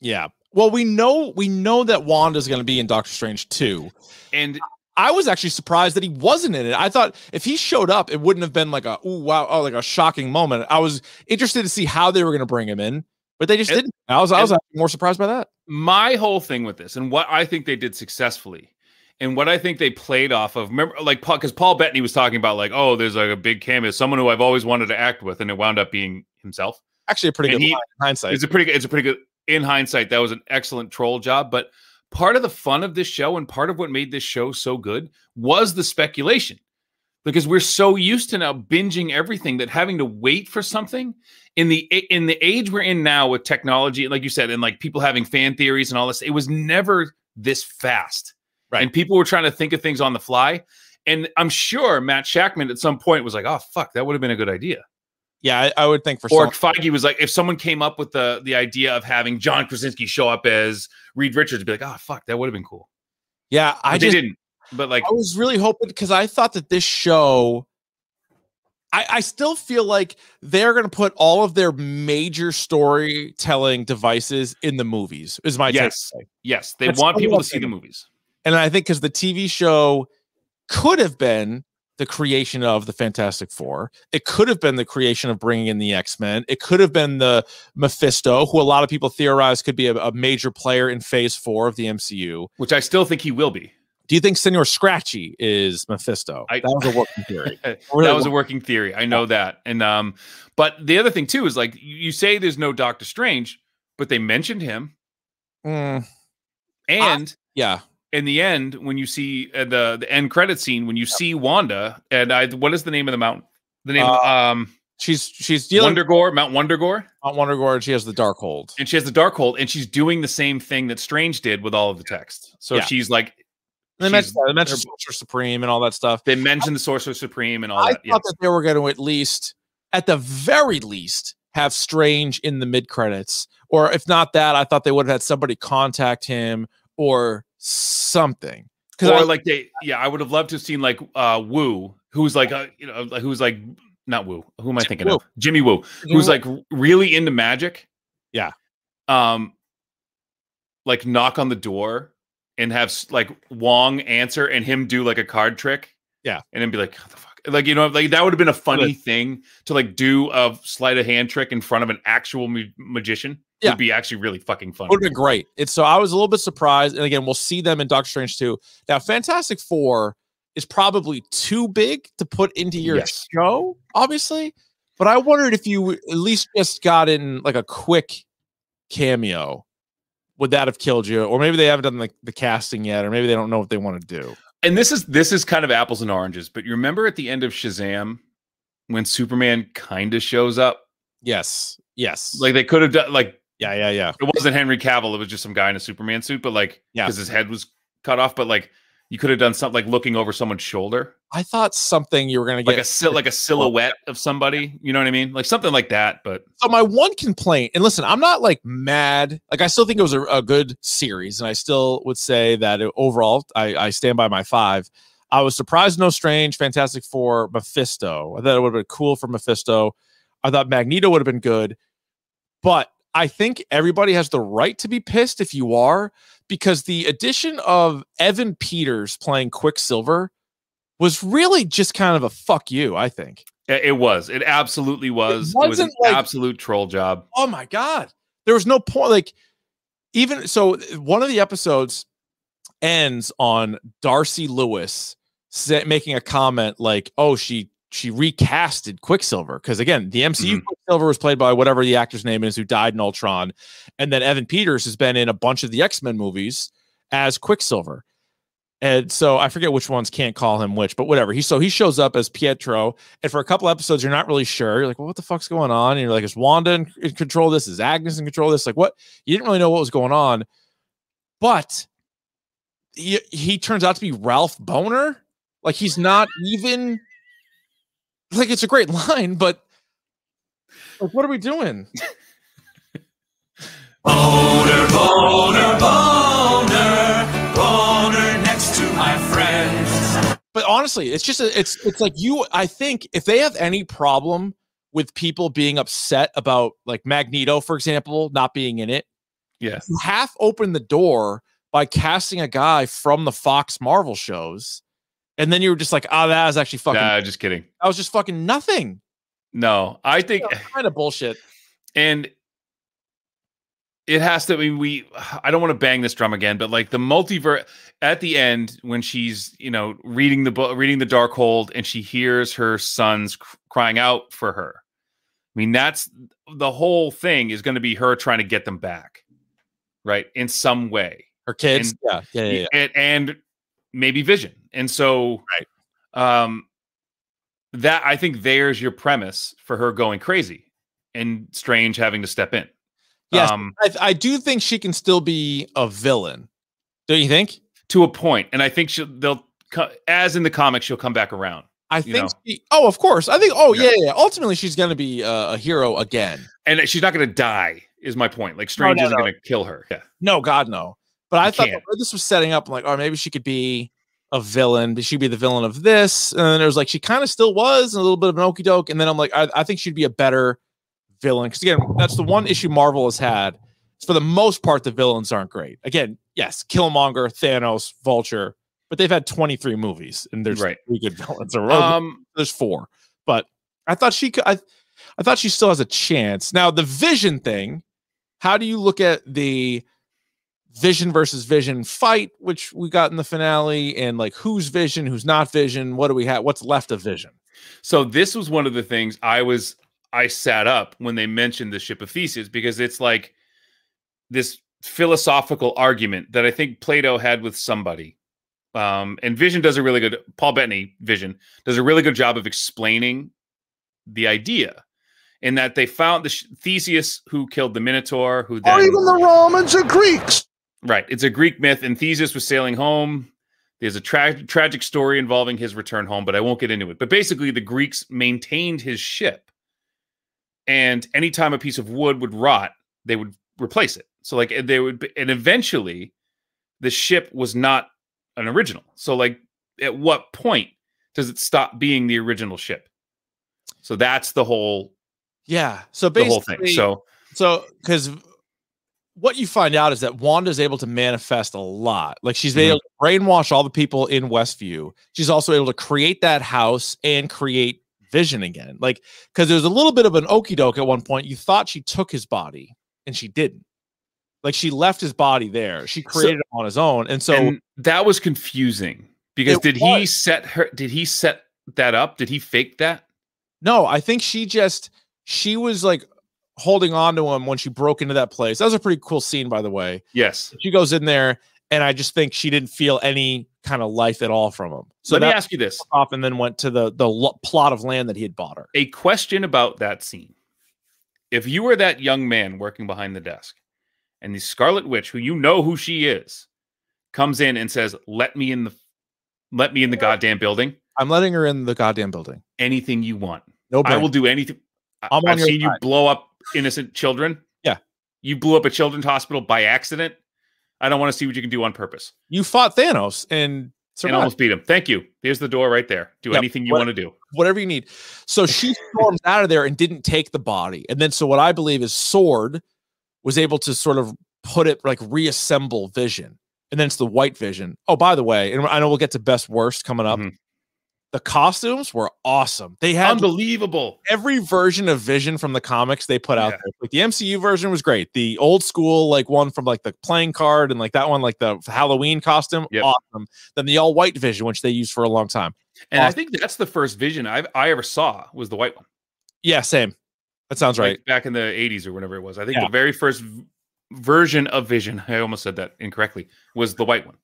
Yeah. Well, we know we know that Wanda's going to be in Doctor Strange too. And I was actually surprised that he wasn't in it. I thought if he showed up, it wouldn't have been like a ooh wow, oh, like a shocking moment. I was interested to see how they were going to bring him in, but they just And- didn't. I was I was more surprised by that. my whole thing with this and what I think they did successfully and what I think they played off of, remember, like, because Paul Bettany was talking about, like, oh, there's like a big cameo, someone who I've always wanted to act with, and it wound up being himself. Actually, a pretty And good he- line in hindsight. It's a pretty good, it's a pretty good, in hindsight, that was an excellent troll job. But part of the fun of this show and part of what made this show so good was the speculation. Because we're so used to now binging everything that having to wait for something in the in the age we're in now with technology like you said and like people having fan theories and all this it was never this fast. Right. and people were trying to think of things on the fly. And i'm sure matt Shakman at some point was like oh fuck that would have been a good idea yeah, I, I would think for or some, Feige was like, if someone came up with the the idea of having John Krasinski show up as Reed Richards, be like, oh fuck, that would have been cool. yeah, I just didn't. But like, I was really hoping because I thought that this show. I, I still feel like they're going to put all of their major storytelling devices in the movies. Is my yes, yes, they That's want people to see the movies. And I think because the TV show could have been the creation of the Fantastic Four, it could have been the creation of bringing in the X Men, it could have been the Mephisto, who a lot of people theorize could be a, a major player in Phase Four of the MCU. Which I still think he will be. Do you think Senor Scratchy is Mephisto? I- that was a working theory. that was a working theory. I know that. And um, but the other thing too is like you say there's no Doctor Strange, but they mentioned him, Mm, and yeah, in the end, when you see uh, the the end credit scene, when you see Wanda, and I, what is the name of the mountain? The name, Uh, um, she's she's dealing Wundagore, Mount Wundagore. Wonder Gorge. She has the Darkhold. and she has the Darkhold and she's doing the same thing that strange did with all of the text so Yeah. she's like They mentioned, they mentioned Sorcerer Supreme and all that stuff. they mentioned the sorcerer supreme and all I that thought yes. that they were going to at least, at the very least, have Strange in the mid credits, or if not that, I thought they would have had somebody contact him or something. or I, like they yeah i would have loved to have seen like uh woo who's like a you know like- who's like not Woo. Who am I thinking Woo. of? Jimmy Woo, Jimmy who's Woo. like really into magic. Yeah. Um, like knock on the door and have like Wong answer and him do like a card trick. Yeah. and then be like, the fuck? Like you know, like that would have been a funny thing to like do a sleight of hand trick in front of an actual ma- magician. Yeah. would be actually really fucking funny. would have been great. It's so I was a little bit surprised. And again, we'll see them in Doctor Strange too. Now, Fantastic Four is probably too big to put into your Yes. show, obviously. But I wondered if you at least just got in like a quick cameo. Would that have killed you? Or maybe they haven't done like the casting yet, or maybe they don't know what they want to do. and this is this is kind of apples and oranges. But you remember at the end of Shazam when Superman kind of shows up? Yes. Yes. Like they could have done like yeah, yeah, yeah. it wasn't Henry Cavill. It was just some guy in a Superman suit, but like, Yeah. because his head was cut off. But like, you could have done something like looking over someone's shoulder, I thought something you were gonna get like a sil- like a silhouette of somebody. You know what I mean? Like something like that. But so my one complaint, and listen, I'm not like mad. Like I still think it was a, a good series, and I still would say that it, overall, I, I stand by my five. I was surprised, no strange, Fantastic Four, Mephisto. I thought it would have been cool for Mephisto. I thought Magneto would have been good, but I think everybody has the right to be pissed if you are, because the addition of Evan Peters playing Quicksilver was really just kind of a fuck you. I think. it, it was. It absolutely was. It, was an wasn't like- absolute troll job. oh my god there was no point like even so one of the episodes ends on darcy lewis making a comment like oh she she recasted quicksilver because again the mcu Mhm. quicksilver was played by whatever the actor's name is who died in ultron and then evan peters has been in a bunch of the x-men movies as quicksilver and so I forget which ones can't call him which, but whatever. He so he shows up as Pietro, and for a couple episodes, you're not really sure. You're like, well, what the fuck's going on? And you're like, is Wanda in, in control of this? Is Agnes in control of this? Like, what? You didn't really know what was going on, but he, he turns out to be Ralph Bohner. Like he's not even like it's a great line, but like, what are we doing? Boner, boner, boner, boner next to my friends. but honestly, it's just a, it's it's like you. I think if they have any problem with people being upset about like Magneto, for example, not being in it, Yes. you half open the door by casting a guy from the Fox Marvel shows, and then you were just like, oh, that was actually fucking. Nah, just kidding. That was just fucking nothing. No, I think, kind of bullshit. and it has to. I mean, we. I don't want to bang this drum again, but like the multiverse at the end when she's you know reading the book, reading the Darkhold, and she hears her sons cr- crying out for her. I mean, that's the whole thing is going to be her trying to get them back, right? In some way. Her kids, And- yeah, yeah, yeah. yeah. and, and maybe vision and so um that i think there's your premise for her going crazy and strange having to step in Yes, um I, I do think she can still be a villain. Don't you think? to a point and i think she'll they'll as in the comics she'll come back around I think. She, oh, of course. I think. Oh, Yeah. yeah, yeah. Ultimately, she's going to be uh, a hero again. and she's not going to die is my point like strange no, isn't no. going to kill her yeah No, God, no. But I You thought this was setting up. I'm like, oh, maybe she could be a villain. But she'd be the villain of this. And then there was like, she kind of still was a little bit of an okey doke. And then I'm like, I, I think she'd be a better villain. Because again, that's the one issue Marvel has had. For the most part, the villains aren't great. Again, yes, Killmonger, Thanos, Vulture, but they've had 23 movies and there's Right. three good villains. Or um there's four. But I thought she could. I, I thought she still has a chance. Now the Vision thing. How do you look at the Vision versus Vision fight, which we got in the finale, and like who's Vision, who's not Vision? What do we have? What's left of Vision? So this was one of the things I was I sat up when they mentioned the ship of Theseus because it's like this philosophical argument that I think Plato had with somebody. Um, and Vision does a really good Paul Bettany Vision does a really good job of explaining the idea in that they found the sh- Theseus who killed the Minotaur, who then the Romans or Greeks. Right. It's a Greek myth, and Theseus was sailing home. There's a tra- tragic story involving his return home, but I won't get into it. But basically, the Greeks maintained his ship, and anytime a piece of wood would rot, they would replace it. So, like, they would, be- and eventually, the ship was not an original. So, like, at what point does it stop being the original ship? So that's the whole Yeah. So the whole basically, thing. So So, because what you find out is that Wanda is able to manifest a lot. Like she's Mhm. able to brainwash all the people in Westview. She's also able to create that house and create Vision again. Like, because there was a little bit of an okey doke at one point. You thought she took his body, and she didn't. Like she left his body there. She created him on his own, and so and that was confusing because did he set her did he set that up? Did he fake that? No, I think she just she was like holding on to him when she broke into that place. That was a pretty cool scene, by the way. Yes. She goes in there, and I just think she didn't feel any kind of life at all from him. So Let me ask you this. off, and then went to the the lo- plot of land that he had bought her. A question about that scene. If you were that young man working behind the desk and the Scarlet Witch, who you know who she is, comes in and says, "Let me in the let me in the goddamn building. I'm letting her in the goddamn building. Anything you want. No, I will do anything. I'm on I've seen you blow up innocent children. Yeah. You blew up a children's hospital by accident. I don't want to see what you can do on purpose. You fought Thanos and And almost beat him. Thank you. Here's the door right there. Do Yep. anything you What- want to do. whatever you need. So she storms out of there and didn't take the body. And then, so what I believe is Sword was able to sort of put it like reassemble Vision. And then it's the white Vision. Oh, by the way, and I know we'll get to best worst coming up. Mhm. The costumes were awesome. They had Unbelievable. every version of Vision from the comics they put out Yeah. there. Like the MCU version was great. The old school, like one from like the playing card and like that one, like the Halloween costume, Yep. awesome. Then the all white Vision, which they used for a long time. And I think that's the first vision I I ever saw was the white one. Yeah, same. That sounds right. Like back in the 80s or whenever it was. I think Yeah. the very first version of Vision, I almost said that incorrectly, was the white one.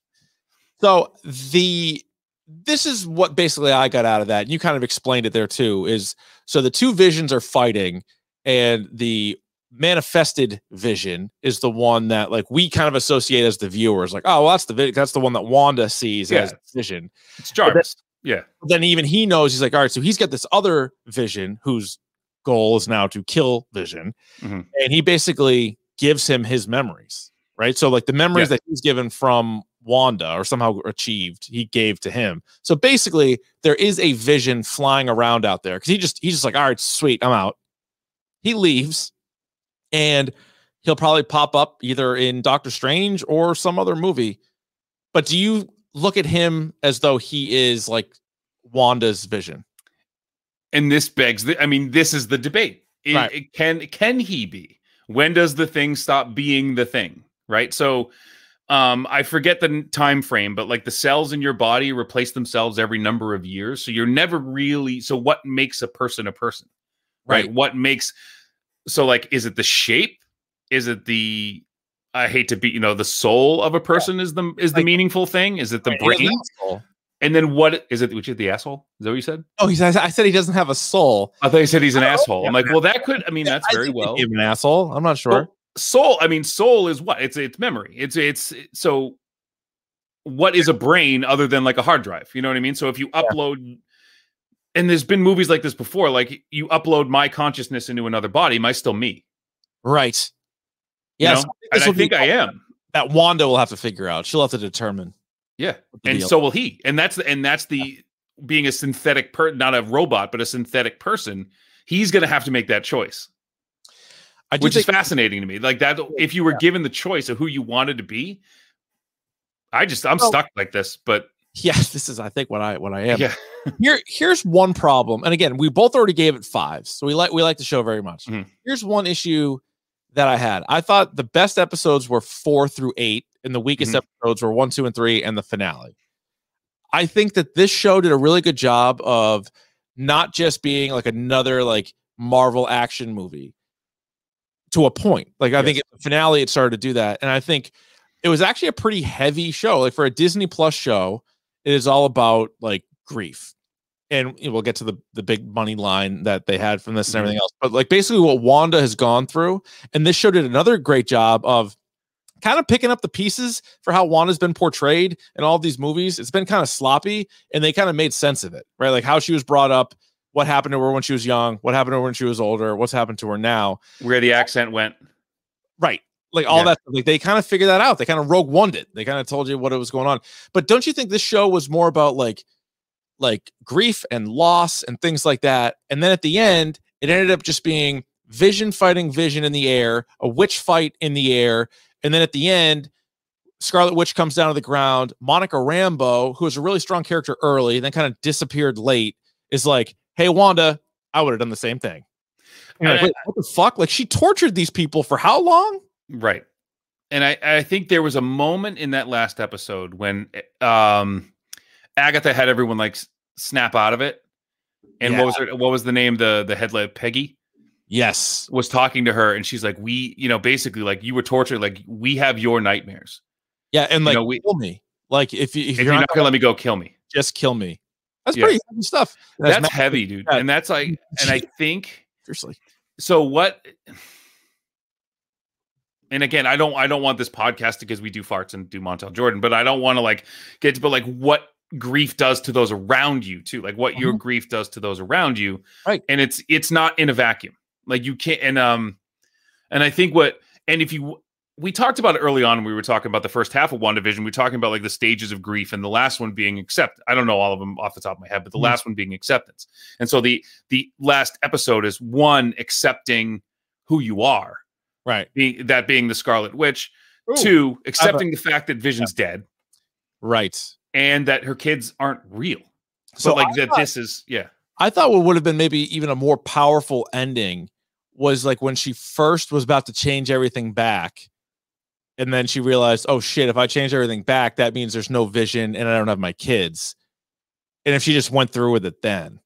So the this is what basically I got out of that. And you kind of explained it there too. Is so the two visions are fighting, and the manifested vision is the one that like we kind of associate as the viewers, like, oh, well, that's the that's the one that Wanda sees Yeah. as vision. It's Jarvis. Yeah. Then even he knows he's like, all right, so he's got this other vision whose goal is now to kill Vision, Mhm. and he basically gives him his memories, right? So like the memories Yeah. that he's given from Wanda or somehow achieved, he gave to him. So basically, there is a vision flying around out there because he just he's just like, all right, sweet, I'm out. He leaves, and he'll probably pop up either in Doctor Strange or some other movie. But do you look at him as though he is like Wanda's vision? And this begs the I mean, this is the debate. It- Right. it- can can he be? When does the thing stop being the thing? Right. So um I forget the time frame, but like the cells in your body replace themselves every number of years. So you're never really so what makes a person a person? Right. Right. What makes so like is it the shape? Is it the I hate to be, you know, the soul of a person is the is the Like- meaningful thing? Is it the Right, brain? And then what is it? Which is the asshole? Is that what you said? Oh, he's, I said he doesn't have a soul. I thought he said he's an I don't know. asshole. I'm like, well, that could. I mean, that's I very well. an asshole. I'm not sure. Well, soul. I mean, soul is what? It's it's memory. It's it's so. What is a brain other than like a hard drive? You know what I mean. So if you upload, and there's been movies like this before. Like you upload my consciousness into another body. Am I still me? right. You Yes. know? and I think I am. That Wanda will have to figure out. She'll have to determine. Yeah, and deal- so will he. And that's the and that's the being a synthetic per not a robot, but a synthetic person. He's going to have to make that choice. I which is fascinating to me. Like that, if you were given the choice of who you wanted to be, I just I'm Well- stuck like this. But yes, this is I think what I what I am. yeah, Here here's one problem. And again, we both already gave it fives. So we like we like the show very much. Mhm. Here's one issue that I had. I thought the best episodes were 4 through 8 and the weakest Mhm. episodes were 1, 2 and 3 and the finale. I think that this show did a really good job of not just being like another like Marvel action movie to a point. Like I think Yes. at the finale it started to do that and I think it was actually a pretty heavy show. Like for a Disney Plus show, it is all about like grief. And we'll get to the the big money line that they had from this and Mhm. everything else. But like basically what Wanda has gone through, and this show did another great job of kind of picking up the pieces for how Wanda's been portrayed in all these movies. It's been kind of sloppy, and they kind of made sense of it, right? Like how she was brought up, what happened to her when she was young, what happened to her when she was older, what's happened to her now. where the accent went. Right. Like all Yeah. that, like they kind of figured that out. They kind of rogue one it. They kind of told you what it was going on. But don't you think this show was more about like like grief and loss and things like that. And then at the end, it ended up just being Vision fighting Vision in the air, a witch fight in the air, and then at the end, Scarlet Witch comes down to the ground. Monica Rambeau, who was a really strong character early, then kind of disappeared late, is like, "Hey Wanda, I would have done the same thing." Like, I- Wait, what the fuck? Like she tortured these people for how long? Right. And I, I think there was a moment in that last episode when um Agatha had everyone like snap out of it. And what was her, what was the name? The the headlight Peggy Yes. was talking to her and she's like, We, you know, basically like you were tortured, like we have your nightmares. Yeah, and You like know, we- kill me. Like if, you, if, If you're, you're not, not gonna let me go, kill me. just kill me. That's Yeah. pretty heavy stuff. And That's heavy, dude. Yeah. And that's like and I think seriously. so what and again i don't i don't want this podcast because we do farts and do montell jordan but i don't want to like get to but like what grief does to those around you too like what your grief does to those around you Right. and it's it's not in a vacuum like you can't and um and i think what and if you we talked about it early on when we were talking about the first half of WandaVision we were talking about like the stages of grief and the last one being accept i don't know all of them off the top of my head but the Mhm. last one being acceptance and so the the last episode is one accepting who you are Right. being, that being the Scarlet Witch. Two, accepting the fact that Vision's dead Right. and that her kids aren't real. So So like I that thought- this is yeah. I thought what would have been maybe even a more powerful ending was like when she first was about to change everything back. And then she realized, oh shit, if I change everything back, that means there's no vision and I don't have my kids. And if she just went through with it then.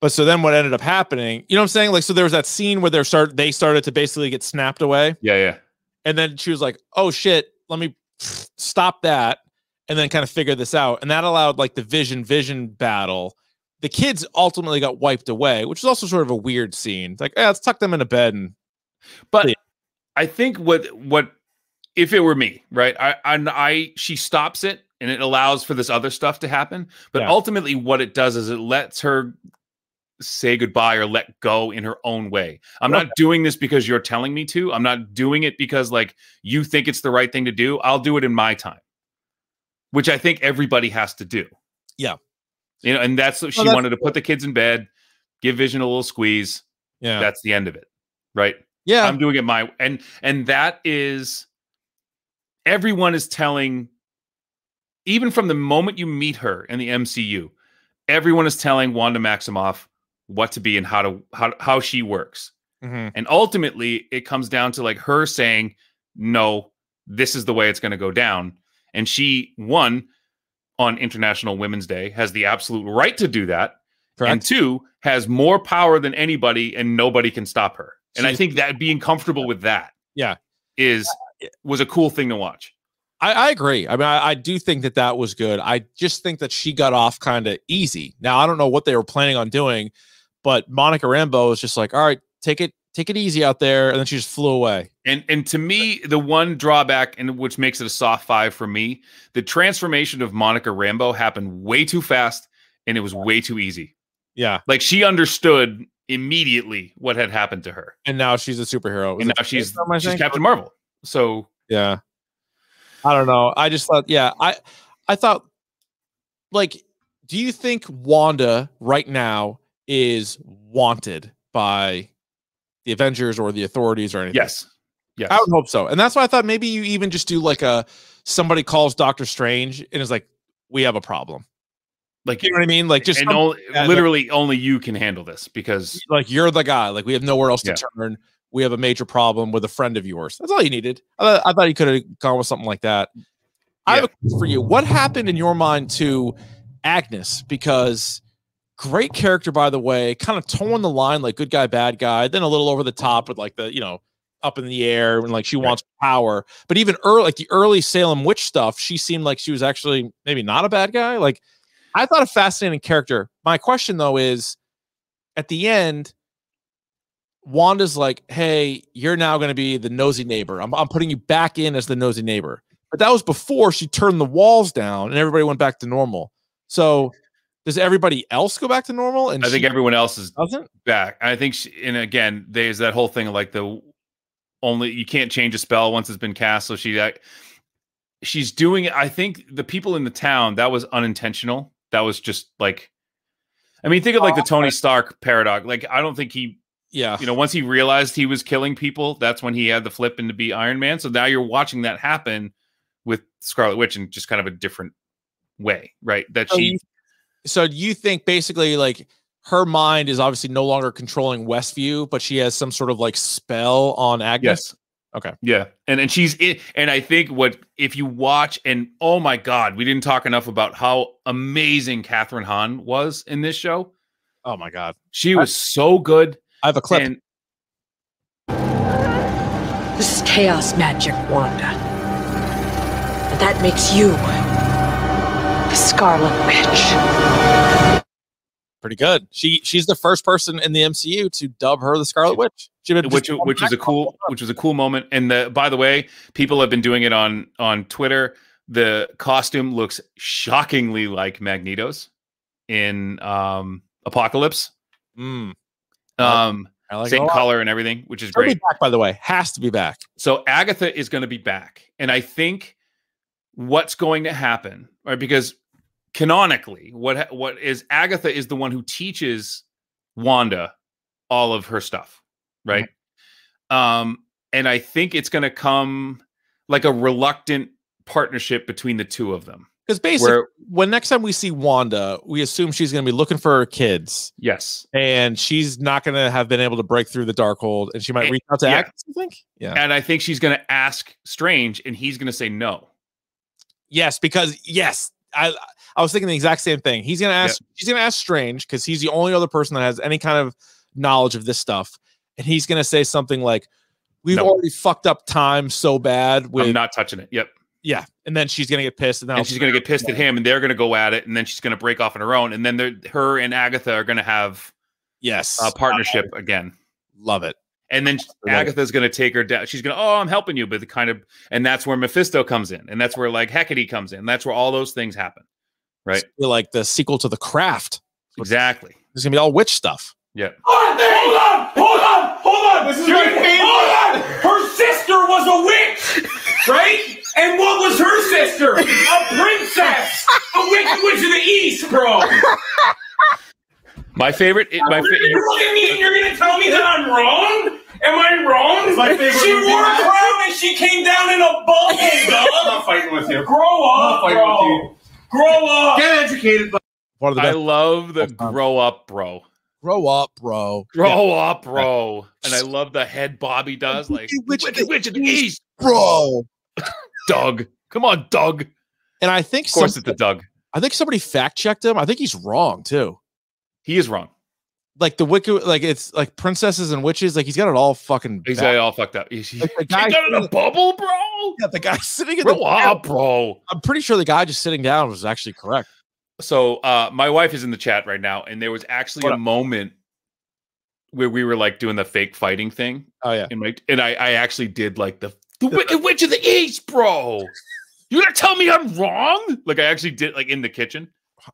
But so then what ended up happening, you know what I'm saying? Like, so there was that scene where they're start they started to basically get snapped away. Yeah, yeah. And then she was like, oh shit, let me stop that and then kind of figure this out. And that allowed like the vision vision battle. The kids ultimately got wiped away, which is also sort of a weird scene. It's like, yeah, let's tuck them in a bed and But. I think what what if it were me, right? I I, I she stops it and it allows for this other stuff to happen. But Yeah. ultimately, what it does is it lets her say goodbye or let go in her own way. I'm not doing this because you're telling me to. I'm not doing it because like you think it's the right thing to do. I'll do it in my time, which I think everybody has to do. Yeah. You know, and that's what she Well, that's- wanted to put the kids in bed, give Vision a little squeeze. yeah. That's the end of it. Right. yeah. I'm doing it my and and that is everyone is telling even from the moment you meet her in the MCU, everyone is telling Wanda Maximoff what to be and how to how how she works. Mhm. And ultimately it comes down to like her saying, "No, this is the way it's going to go down." And she one on International Women's Day has the absolute right to do that and two has more power than anybody and nobody can stop her and i think that being comfortable with that Yeah. is was a cool thing to watch I, I agree. I mean, I, I do think that that was good. I just think that she got off kind of easy. Now, I don't know what they were planning on doing, but Monica Rambeau was just like, all right, take it, take it easy out there. And then she just flew away. and and to me the one drawback and which makes it a soft five for me the transformation of monica rambeau happened way too fast and it was way too easy Yeah. like she understood immediately what had happened to her And now she's a superhero. and now she's she's captain marvel so Yeah. I don't know. I just thought, yeah, I I thought like, do you think Wanda right now is wanted by the Avengers or the authorities or anything? yes yes I would hope so. And that's why I thought maybe you even just do like a somebody calls Doctor Strange and is like, we have a problem. like You know what I mean? Like just and some- only, literally only you can handle this because like you're the guy. Like we have nowhere else to Yeah. turn. We have a major problem with a friend of yours. That's all you needed. I, thought- I thought you could have gone with something like that. I have a question for you. What happened in your mind to Agnes? Because great character, by the way, kind of towing the line like good guy, bad guy, then a little over the top with like the, you know, up in the air and like she Right. wants power. But even early, like the early Salem witch stuff, she seemed like she was actually maybe not a bad guy. Like I thought a fascinating character. My question though is at the end, Wanda's like, hey, you're now going to be the nosy neighbor. I'm, I'm putting you back in as the nosy neighbor. But that was before she turned the walls down and everybody went back to normal. So does everybody else go back to normal? And I think everyone else is doesn't. back. I think, she, and again, there's that whole thing like the only you can't change a spell once it's been cast. So she, uh, she's doing it. I think the people in the town that was unintentional. That was just like, I mean, think of like the Tony Stark paradox. Like, I don't think he, Yeah. you know, once he realized he was killing people, that's when he had the flip into be Iron Man. So now you're watching that happen with Scarlet Witch in just kind of a different way, right? That So she, you- so do you think basically like her mind is obviously no longer controlling Westview, but she has some sort of like spell on Agnes? yes. Okay. Yeah. And and she's in and I think what if you watch and oh my god, we didn't talk enough about how amazing Kathryn Hahn was in this show. Oh my god. She was so good. I have a clip. And This is chaos magic, Wanda. And that makes you the Scarlet Witch. Pretty good. She she's the first person in the MCU to dub her the Scarlet Witch. She which just- which was a cool which was a cool moment. And the by the way, people have been doing it on on Twitter. The costume looks shockingly like Magneto's in um Apocalypse. Mm, Um I like same color and everything, which is She'll great. back, by the way. Has to be back. So Agatha is going to be back. And I think what's going to happen, right? Because canonically, what what is Agatha is the one who teaches Wanda all of her stuff, right? Um, and I think it's going to come like a reluctant partnership between the two of them. Because basically, Where when next time we see Wanda, we assume she's going to be looking for her kids, yes, and she's not going to have been able to break through the dark Darkhold, and she might Eh, reach out to yeah. Agnes. You think? Yeah. and I think she's going to ask Strange, and he's going to say no. Yes, because yes, I I was thinking the exact same thing. He's gonna ask. She's gonna ask Strange because he's the only other person that has any kind of knowledge of this stuff, and he's gonna say something like, "We've No. already fucked up time so bad with I'm not touching it. Yep. Yeah," and then she's gonna get pissed, and then and she's going to get pissed at him, and they're going to go at it, and then she's going to break off on her own, and then her and Agatha are going to have Yes, a partnership again. love it. And then Agatha's going to take her down. She's going to, oh, I'm helping you, but the kind of, and that's where Mephisto comes in, and that's where like Hecate comes in. That's where all those things happen, right? Feel like the sequel to the Craft. Exactly. It's gonna be all witch stuff. Yeah. Hold on, hold on, hold on. This is hold on. Her sister was a witch, right? And what was her sister? A princess, a wicked witch of the east, bro. My favorite, it, my You're favorite. looking at me and you're gonna tell me that I'm wrong? Am I wrong? My favorite she wore a crown and she came down in a bubble, I'm not fighting with you. Grow up, fighting bro. with Grow up. Get educated, but One of the I love the grow up, bro. Grow up, bro. Grow up, bro. And I love the head Bobby does, like Wicked witch of wicked the witch of the east, bro. Doug. Come on, Doug. And I think Of course, it's the Doug. I think somebody fact checked him. I think he's wrong too. He is wrong. Like the wicked, like it's like princesses and witches. Like he's got it all fucking. He's back. all fucked up. He's, he, Like the he guy got in a bubble, bro. Yeah, the guy sitting in the up, bro. I'm pretty sure the guy just sitting down was actually correct. So uh my wife is in the chat right now, and there was actually What a up? moment where we were like doing the fake fighting thing. Oh yeah, And like and I, I actually did like the the Wicked Witch of the East, bro. You gonna tell me I'm wrong? Like I actually did like in the kitchen.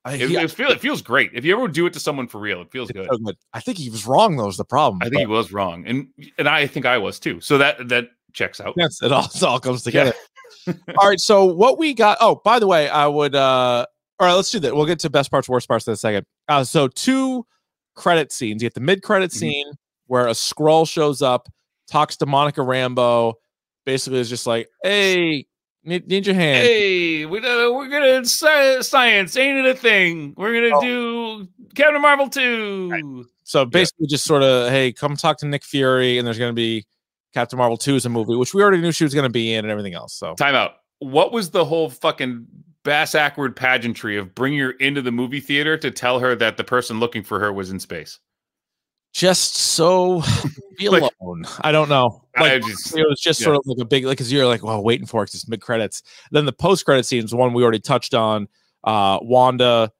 I, It, he- it, feel, it feels great. If you ever do it to someone for real, it feels good. so good. I think he was wrong. though. Was the problem? I think he was wrong. And and I think I was too. So that that checks out. Yes, it all, it all comes together. all right. So what we got? Oh, by the way, I would. uh All right, let's do that. We'll get to best parts, worst parts in a second. Uh So two credit scenes. You get the mid credit Mhm. scene where a scroll shows up, talks to Monica Rambeau. Basically, is just like, "Hey, need, need your hand." Hey, we, uh, we're gonna sci- science ain't it a thing? We're gonna Oh. do Captain Marvel two. So basically, just sort of, hey, come talk to Nick Fury, and there's going to be Captain Marvel 2 is a movie, which we already knew she was going to be in and everything else. So Time out. What was the whole fucking bass awkward pageantry of bringing her into the movie theater to tell her that the person looking for her was in space? Just so be Like- alone. I don't know. Like just- it was just yeah. sort of like a big, like, because you're like, well, waiting for it, 'cause it's mid credits. Then the post credit scenes, one we already touched on. Uh, Wanda,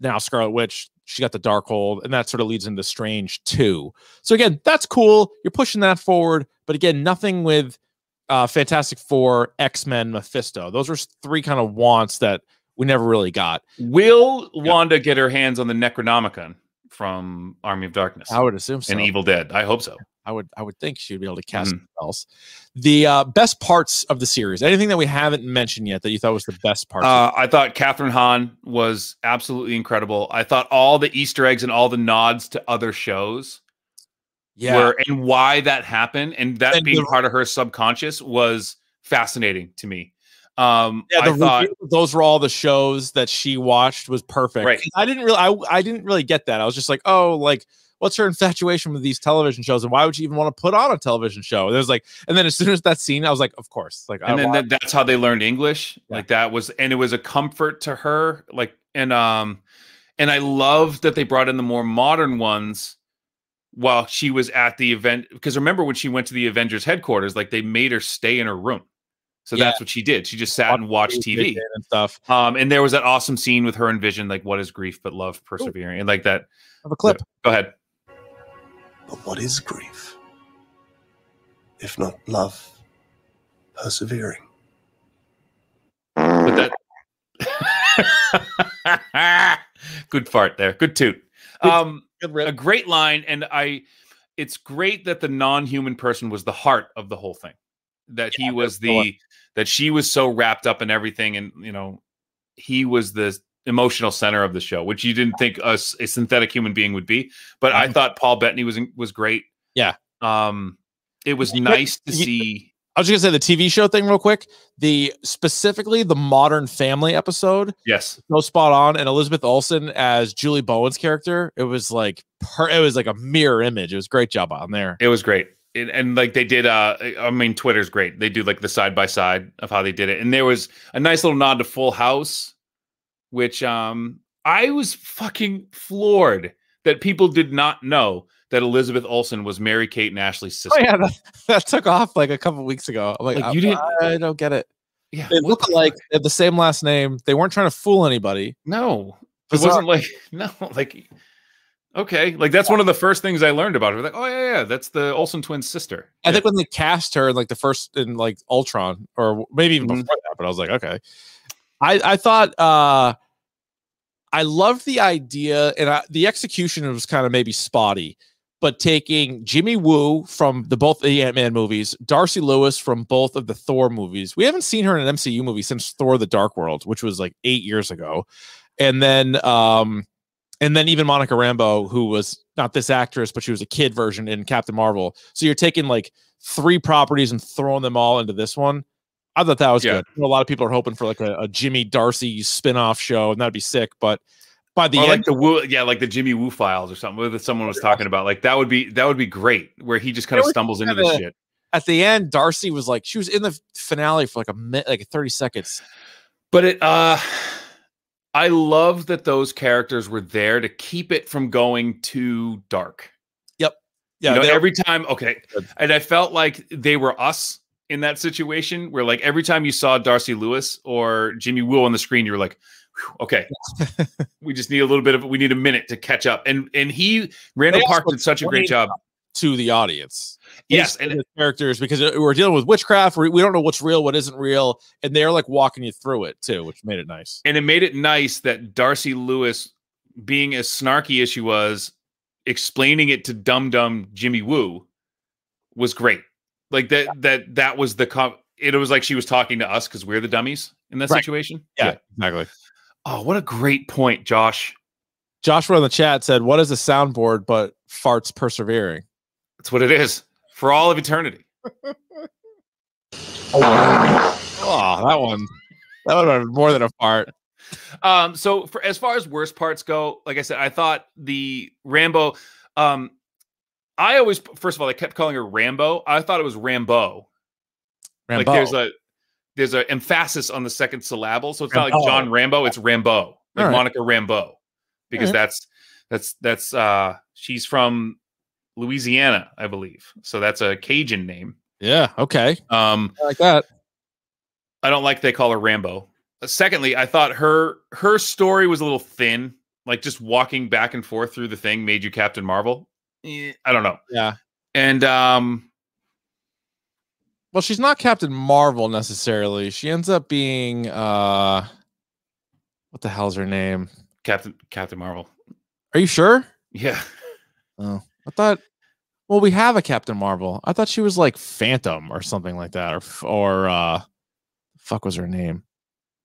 now Scarlet Witch, she got the Darkhold, and that sort of leads into Strange too. So again, that's cool. You're pushing that forward, but again, nothing with uh Fantastic Four, X Men, Mephisto. Those are three kind of wants that we never really got. Will Wanda get her hands on the Necronomicon? From Army of Darkness I would assume so. and Evil Dead. I hope so. I would I would think she'd be able to cast Mhm. spells. The uh, best parts of the series. Anything that we haven't mentioned yet that you thought was the best part? Uh, I thought Kathryn Hahn was absolutely incredible. I thought all the Easter eggs and all the nods to other shows yeah, were and why that happened and that And being the- part of her subconscious was fascinating to me. Um, yeah. I thought those were all the shows that she watched was perfect. Right. I didn't really I, I didn't really get that. I was just like, oh, like what's her infatuation with these television shows, and why would you even want to put on a television show? There's like, and then as soon as that scene, I was like, of course, like, I and then want- that, that's how they learned English. Yeah. Like that was, and it was a comfort to her. Like, and um, and I loved that they brought in the more modern ones while she was at the event. Because remember when she went to the Avengers headquarters, like they made her stay in her room. So Yeah. that's what she did. She just sat and watched TV. and stuff. Um, and there was that awesome scene with her and Vision, like what is grief but love persevering, and like that. Have a clip. Go ahead. But what is grief? If not love, persevering. But that good fart there. Good toot. Um, Good a great line, and I. It's great that the non-human person was the heart of the whole thing. That he was the the that she was so wrapped up in everything, and you know, he was the emotional center of the show, which you didn't think a, a synthetic human being would be. But I Mhm. thought Paul Bettany was was great. Yeah. Um, it was You- nice to you- see. I was just gonna say the TV show thing real quick. The specifically the Modern Family episode, Yes, so spot on, and Elizabeth Olsen as Julie Bowen's character. It was like her. It was like a mirror image. It was great job on there. It was great. It, and like they did uh I mean Twitter's great. They do like the side by side of how they did it. And there was a nice little nod to Full House which um I was fucking floored that people did not know that Elizabeth Olsen was Mary Kate and Ashley's sister. Oh yeah, that, that took off like a couple weeks ago. I'm like, Like, I, you didn't- I don't get it. Yeah, They look like they have the same last name. They weren't trying to fool anybody. no. It wasn't like no, like okay. Like that's one of the first things I learned about her. Like, oh yeah, yeah, that's the Olsen twins' sister. I think when they cast her in like the first in like Ultron or maybe even Mhm. before that, but I was like, okay. I I thought uh I loved the idea and I, the execution was kind of maybe spotty, but taking Jimmy Woo from the both the Ant Man movies, Darcy Lewis from both of the Thor movies. We haven't seen her in an MCU movie since Thor: The Dark World, which was like eight years ago, and then um and then even Monica Rambeau, who was not this actress, but she was a kid version in Captain Marvel. So you're taking like three properties and throwing them all into this one. I thought that was Yeah. good. A lot of people are hoping for like a, a Jimmy Darcy spin-off show, and that'd be sick. But by the or end, like the Woo, yeah, like the Jimmy Woo files or something that someone was talking about. Like that would be that would be great, where he just kind of stumbles into this shit. at the end, Darcy was like she was in the finale for like a minute, like 30 seconds. But it uh I love that those characters were there to keep it from going too dark. Yep. Yeah, you know, every time, okay. And I felt like they were us in that situation where like every time you saw Darcy Lewis or Jimmy Woo on the screen, you were like, okay, we just need a little bit of we need a minute to catch up. And and he Randall Park did such a great job. To the audience. Yes, and characters because uh, we're dealing with witchcraft. We, don't know what's real, what isn't real, and they're like walking you through it too, which made it nice. and it made it nice that Darcy Lewis, being as snarky as she was, explaining it to Dum Dum Jimmy Woo was great. Like that that that was the com- it was like she was talking to us because we're the dummies in that Right. situation. Yeah, exactly. Oh, what a great point, Josh. Joshua in the chat said, "What is a soundboard but farts persevering?" That's what it is for all of eternity. Oh, that one, that would have been more than a fart. Um, so for as far as worst parts go, like I said, I thought the Rambo. Um, I always first of all, I kept calling her Rambo. I thought it was Rambo. Like there's a there's an emphasis on the second syllable, so it's not like John Rambo, it's Rambo, like right. Monica Rambeau, because right. that's that's that's uh she's from Louisiana, I believe. So that's a Cajun name. yeah, okay, Um, I like that. I don't like they call her Rambo. Uh, Secondly, I thought her her story was a little thin. Like just walking back and forth through the thing made you Captain Marvel. Eh, I don't know. Yeah. And um, Well, she's not Captain Marvel necessarily. She ends up being uh, what the hell's her name? Captain Captain Marvel. Are you sure? Yeah. Oh, I thought. Well, we have a Captain Marvel. I thought she was like Phantom or something like that, or or uh, fuck was her name?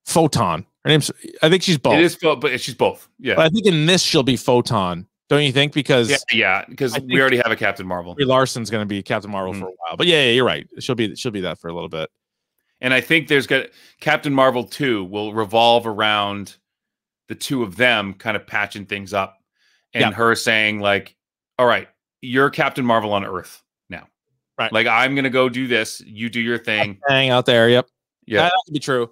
Photon. Her name's. I think she's both. It is, both, but she's both. Yeah. But I think in this she'll be Photon. Don't you think? Because yeah, yeah, because we already have a Captain Marvel. Larson's going to be Captain Marvel Mhm. for a while. But yeah, yeah, you're right. She'll be she'll be that for a little bit. And I think there's got Captain Marvel 2 will revolve around the two of them kind of patching things up and Yeah. her saying, like, all right, you're Captain Marvel on Earth now. Right. Like, I'm to go do this. You do your thing. Hang out there. Yep. Yeah. That could be true.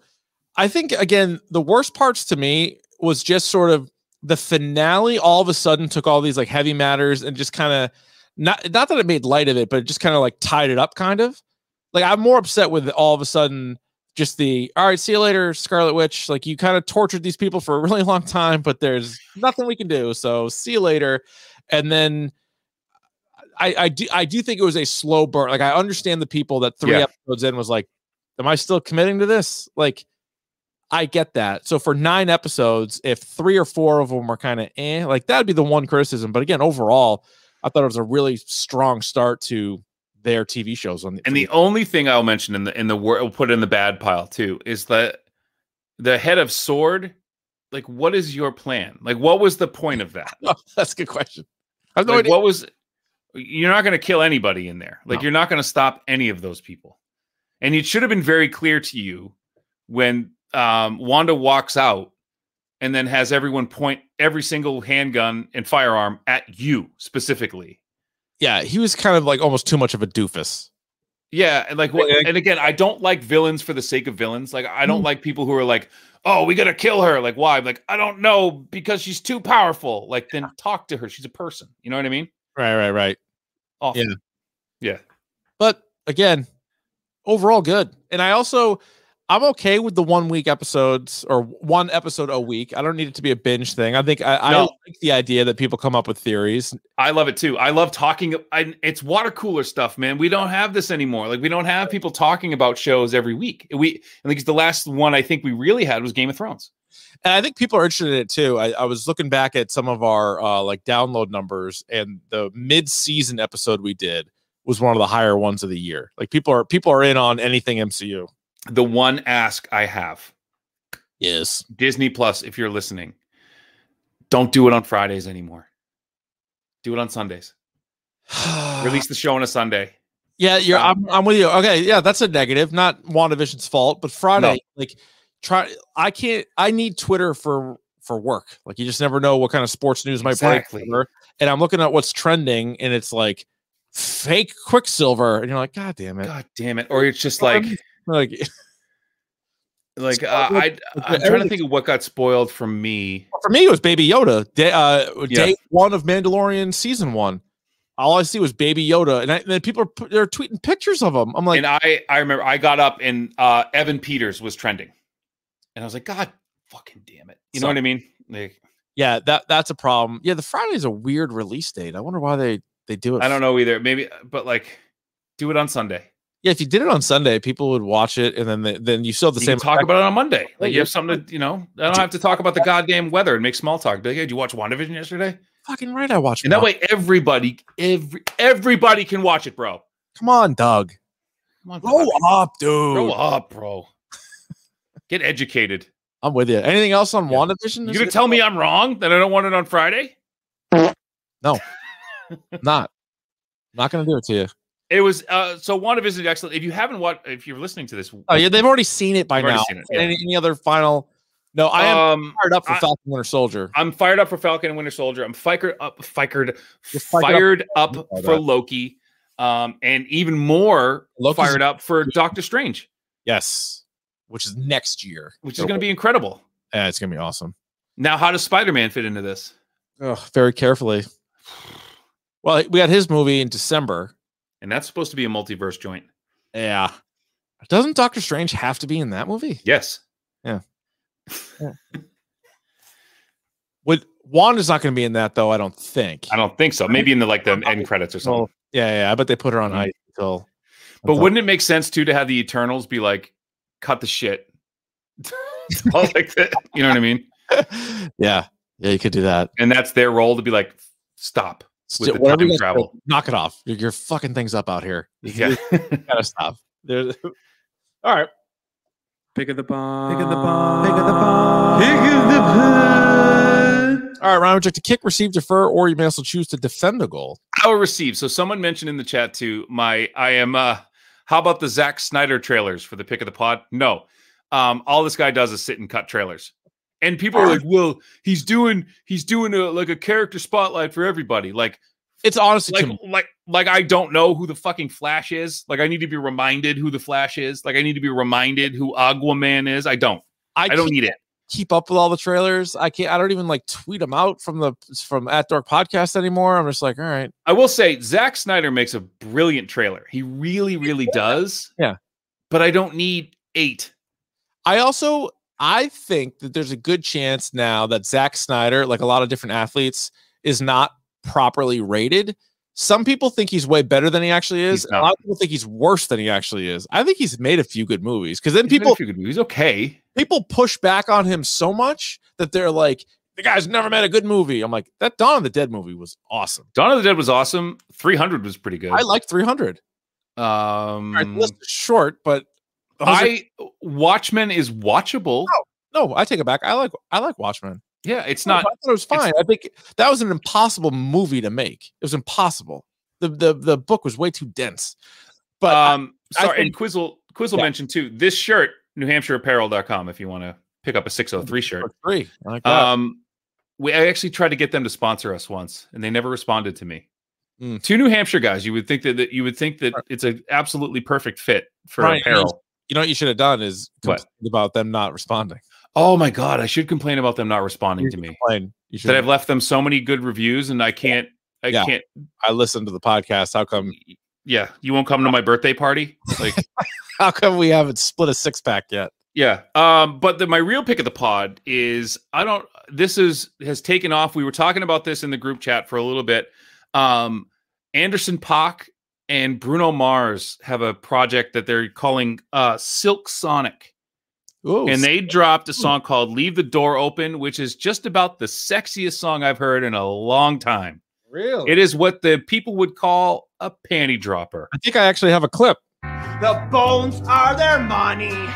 I think again, the worst parts to me was just sort of the finale. All of a sudden, took all these like heavy matters and just kind of not not that it made light of it, but it just kind of like tied it up, kind of. Like I'm more upset with all of a sudden just the all right, see you later, Scarlet Witch. Like you kind of tortured these people for a really long time, but there's nothing we can do. So see you later. And then I, I do I do think it was a slow burn. Like I understand the people that three Yeah. episodes in was like, Am I still committing to this? Like I get that. So for nine episodes, if three or four of them were kind of eh, like that'd be the one criticism. But again, overall, I thought it was a really strong start to their TV shows on the And the only thing I'll mention in the in the word we'll put it in the bad pile too is that the head of S.W.O.R.D., like what is your plan? Like what was the point of that? that's a good question. I have no like, idea. what was you're not going to kill anybody in there. Like No. you're not going to stop any of those people. And it should have been very clear to you when um, Wanda walks out and then has everyone point every single handgun and firearm at you specifically. yeah, he was kind of like almost too much of a doofus. Yeah, and like, what, and again, I don't like villains for the sake of villains. Like, I don't like people who are like, "Oh, we gotta kill her." Like, why? Like, I don't know because she's too powerful. Like, then talk to her. She's a person. You know what I mean? Right, right, right. Awful. Yeah. Yeah. But again, overall good. And I also I'm okay with the one week episodes or one episode a week. I don't need it to be a binge thing. I think I, I like the idea that people come up with theories. I love it too. I love talking. I, it's water cooler stuff, man. We don't have this anymore. Like, we don't have people talking about shows every week. We, I think the last one I think we really had was Game of Thrones. And I think people are interested in it too. I, I was looking back at some of our uh, like download numbers, and the mid-season episode we did was one of the higher ones of the year. Like people are people are in on anything MCU. The one ask I have Yes. Disney Plus, if you're listening, don't do it on Fridays anymore. Do it on Sundays. Release the show on a Sunday. Yeah, you're. Stop. I'm, I'm with you. Okay, yeah, that's a negative. Not WandaVision's fault, but Friday, like, try. I can't. I need Twitter for for work. Like, you just never know what kind of sports news might Exactly. break. And I'm looking at what's trending, and it's like fake Quicksilver, and you're like, God damn it! God damn it! Or it's just like, like, like uh, I, I'm trying to think of what got spoiled from me. for me, it was Baby Yoda. Day, uh, Yeah. day one of Mandalorian season one. All I see was Baby Yoda, and, I, and then people are they're tweeting pictures of him. I'm like, and I, I remember I got up and uh, Evan Peters was trending, and I was like, God, fucking damn it! You know what I mean? Like, yeah, that that's a problem. Yeah, the Friday's a weird release date. I wonder why they they do it. I don't know either. Maybe, but like, do it on Sunday. Yeah, if you did it on Sunday, people would watch it, and then they, then you still have the you same can talk about it on Monday. Like, you have something to, you know, I don't have to talk about the goddamn weather and make small talk. Be like, hey, did you watch WandaVision yesterday? Fucking right, I watched. And that Wan- way, everybody, every everybody can watch it, bro. come on, Doug, Come on, grow Doug. up, dude. grow up, bro. Get educated. I'm with you. Anything else on Yeah. WandaVision? You gonna tell me I'm wrong that I don't want it on Friday? No, not? Not gonna do it to you. It was uh so WandaVision excellent. If you haven't watched, if you're listening to this, Oh yeah, they've already seen it by now. seen it, yeah. Any, any other final? No, I am um, fired up for I- Falcon Winter Soldier. I'm fired up for Falcon and Winter Soldier. I'm fired up, fired, fired up- up, for. Loki, um, and even more Loki's- fired up for Doctor Strange, Yes, which is next year. which is going to be incredible. Yeah, it's gonna be awesome. Now, how does Spider Man fit into this? Oh, very carefully. Well, we got his movie in December. And that's supposed to be a multiverse joint. Yeah. Doesn't Doctor Strange have to be in that movie? Yes. Yeah. yeah. Would Wanda's not going to be in that though? I don't think. I don't think so. Maybe in the like the end credits or something. Well, yeah, yeah. I bet they put her on Mhm. ice until. But until- wouldn't it make sense too to have the Eternals be like, cut the shit? Like that, you know what I mean? yeah, yeah, you could do that. And that's their role to be like, stop with Sti- the time travel. do, knock it off. You're, you're fucking things up out here. Yeah. gotta stop. There's, all right. Pick of the bomb. Pick of the bomb. Pick of the bomb. Pick of the bomb. All right, round object to kick, receive, defer, or you may also choose to defend the goal. I will receive. So someone mentioned in the chat too. My I am. uh How about the Zack Snyder trailers for the pick of the pod? No. Um, all this guy does is sit and cut trailers, and people are uh-huh. like, "Well, he's doing he's doing a like a character spotlight for everybody." Like, It's honestly like, like, like I don't know who the fucking Flash is. Like, I need to be reminded who the Flash is. Like, I need to be reminded who Aquaman is. I don't. I, don't need it. keep up with all the trailers. I can't. I don't even like tweet them out from the from at Dork Podcast anymore. I'm just like, all right, I will say Zack Snyder makes a brilliant trailer. He really, really does. Yeah. But I don't need eight. I also I think that there's a good chance now that Zack Snyder, like a lot of different athletes, is not properly rated. Some people think he's way better than he actually is. He's A lot of people think he's worse than he actually is. I think he's made a few good movies because then He's people movies. okay. people push back on him so much that they're like, the guy's never made a good movie. I'm like, that Dawn of the Dead movie was awesome. Dawn of the Dead was awesome. 300 was pretty good. I liked 300. um All right, the list is short, but those are- I Watchmen is watchable. no, I take it back. I like I like Watchmen. Yeah, it's No, not I thought it was fine. I think that was an impossible movie to make. It was impossible. The the the book was way too dense. But um I sorry, and think- Quizzle Quizzle Yeah. mentioned too. This shirt, NewHampshireApparel.com if you want to pick up a 603 shirt. free. I like that. Um, we I actually tried to get them to sponsor us once, and they never responded to me. Mm. Two New Hampshire guys. You would think that, that you would think that it's an absolutely perfect fit for Brian, apparel. You know what you should have done is What? complain about them not responding. Oh my god, I should complain about them not responding You to me. complain. You should. That I've left them so many good reviews, and I can't. I Yeah. can't. I listened to the podcast. How come? Yeah, you won't come to my birthday party. Like, How come we haven't split a six pack yet? yeah. Um, but the, my real pick of the pod is I don't. This is has taken off. We were talking about this in the group chat for a little bit. Um, Anderson .Paak and Bruno Mars have a project that they're calling uh, Silk Sonic. Ooh, and they dropped a song called Leave the Door Open, which is just about the sexiest song I've heard in a long time. really. It is what the people would call a panty dropper. I think I actually have a clip. The bones are their money,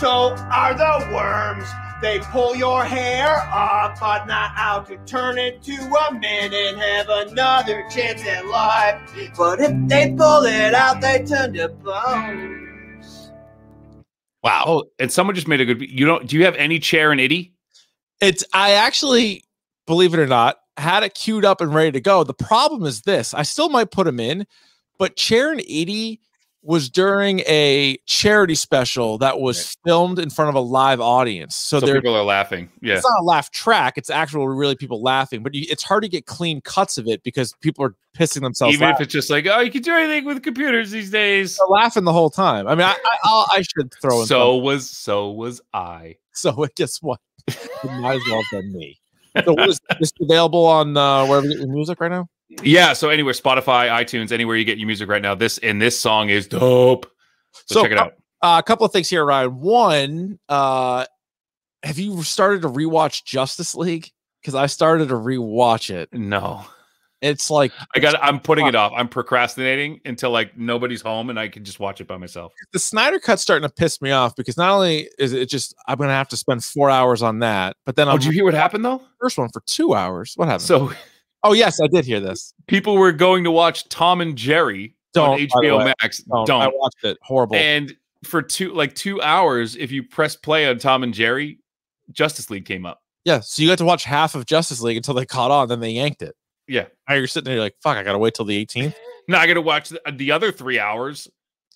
so are the worms. They pull your hair up, but not out to turn it to a man and have another chance at life. But if they pull it out, they turn to bones. Wow. Oh, and someone just made a good. You don't? Do you have any chair and itty? It's I actually, believe it or not, had it queued up and ready to go. The problem is this: I still might put them in, but Chair and Edie was during a charity special that was filmed in front of a live audience. So, So there, people are laughing. Yeah. it's not a laugh track; it's actual, really people laughing. But you, it's hard to get clean cuts of it because people are pissing themselves. Even if it's just like, oh, you can do anything with computers these days. They're laughing the whole time. I mean, I I, I'll, should throw in. So some- was so was I. so guess what? It might as well have been me. So what is this available on uh, wherever you get your music right now? Yeah. So anywhere, Spotify, iTunes, anywhere you get your music right now. This and this song is dope. So, So, check it out. Uh, a couple of things here, Ryan. One, uh, have you started to rewatch Justice League? Because I started to rewatch it. No, It's like I got. I'm putting it off. I'm procrastinating until like nobody's home and I can just watch it by myself. the Snyder Cut's starting to piss me off because not only is it just I'm gonna have to spend four hours on that, but then Oh, I'm did you hear what happened though? first one for two hours. What happened? So oh yes, I did hear this. people were going to watch Tom and Jerry Don't, on HBO way. Max. Don't. Don't. I watched it. Horrible. And for two like two hours, if you press play on Tom and Jerry, Justice League came up. yeah, so you got to watch half of Justice League until they caught on, then they yanked it. Yeah. Now you're sitting there you're like, fuck, I gotta wait till the 18th. Now I got to watch the, uh, the other three hours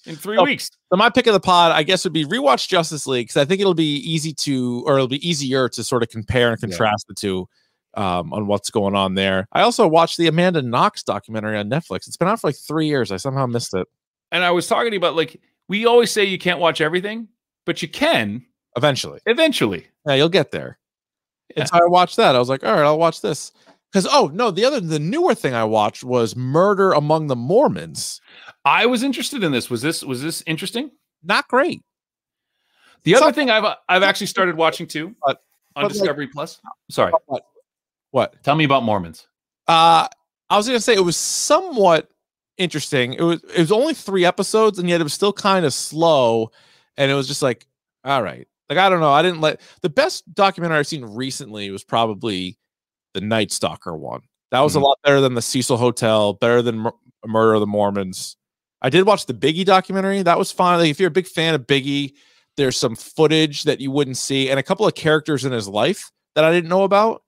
in three weeks. So my pick of the pod, I guess, would be rewatch Justice League because I think it'll be easy to, or it'll be easier to sort of compare and Yeah. contrast the two um, on what's going on there. I also watched the Amanda Knox documentary on Netflix. It's been out for like three years. I somehow missed it. And I was talking about like we always say you can't watch everything, but you can Eventually, eventually. yeah, you'll get there. Yeah. And so I watched that. I was like, all right, I'll watch this. Because oh no, the other the newer thing I watched was Murder Among the Mormons. I was interested in this. Was this was this interesting? Not great. The other thing I've I've actually started watching too But- on but, like- Discovery Plus. Sorry, What? What? tell me about Mormons. Uh I was gonna say it was somewhat interesting. It was it was only three episodes, and yet it was still kind of slow. And it was just like, all right. Like I don't know. I didn't let the best documentary I've seen recently was probably the Night Stalker one. That was Mhm. a lot better than the Cecil Hotel, better than Mur- Murder of the Mormons. I did watch the Biggie documentary. That was fine. Like if you're a big fan of Biggie, there's some footage that you wouldn't see and a couple of characters in his life that I didn't know about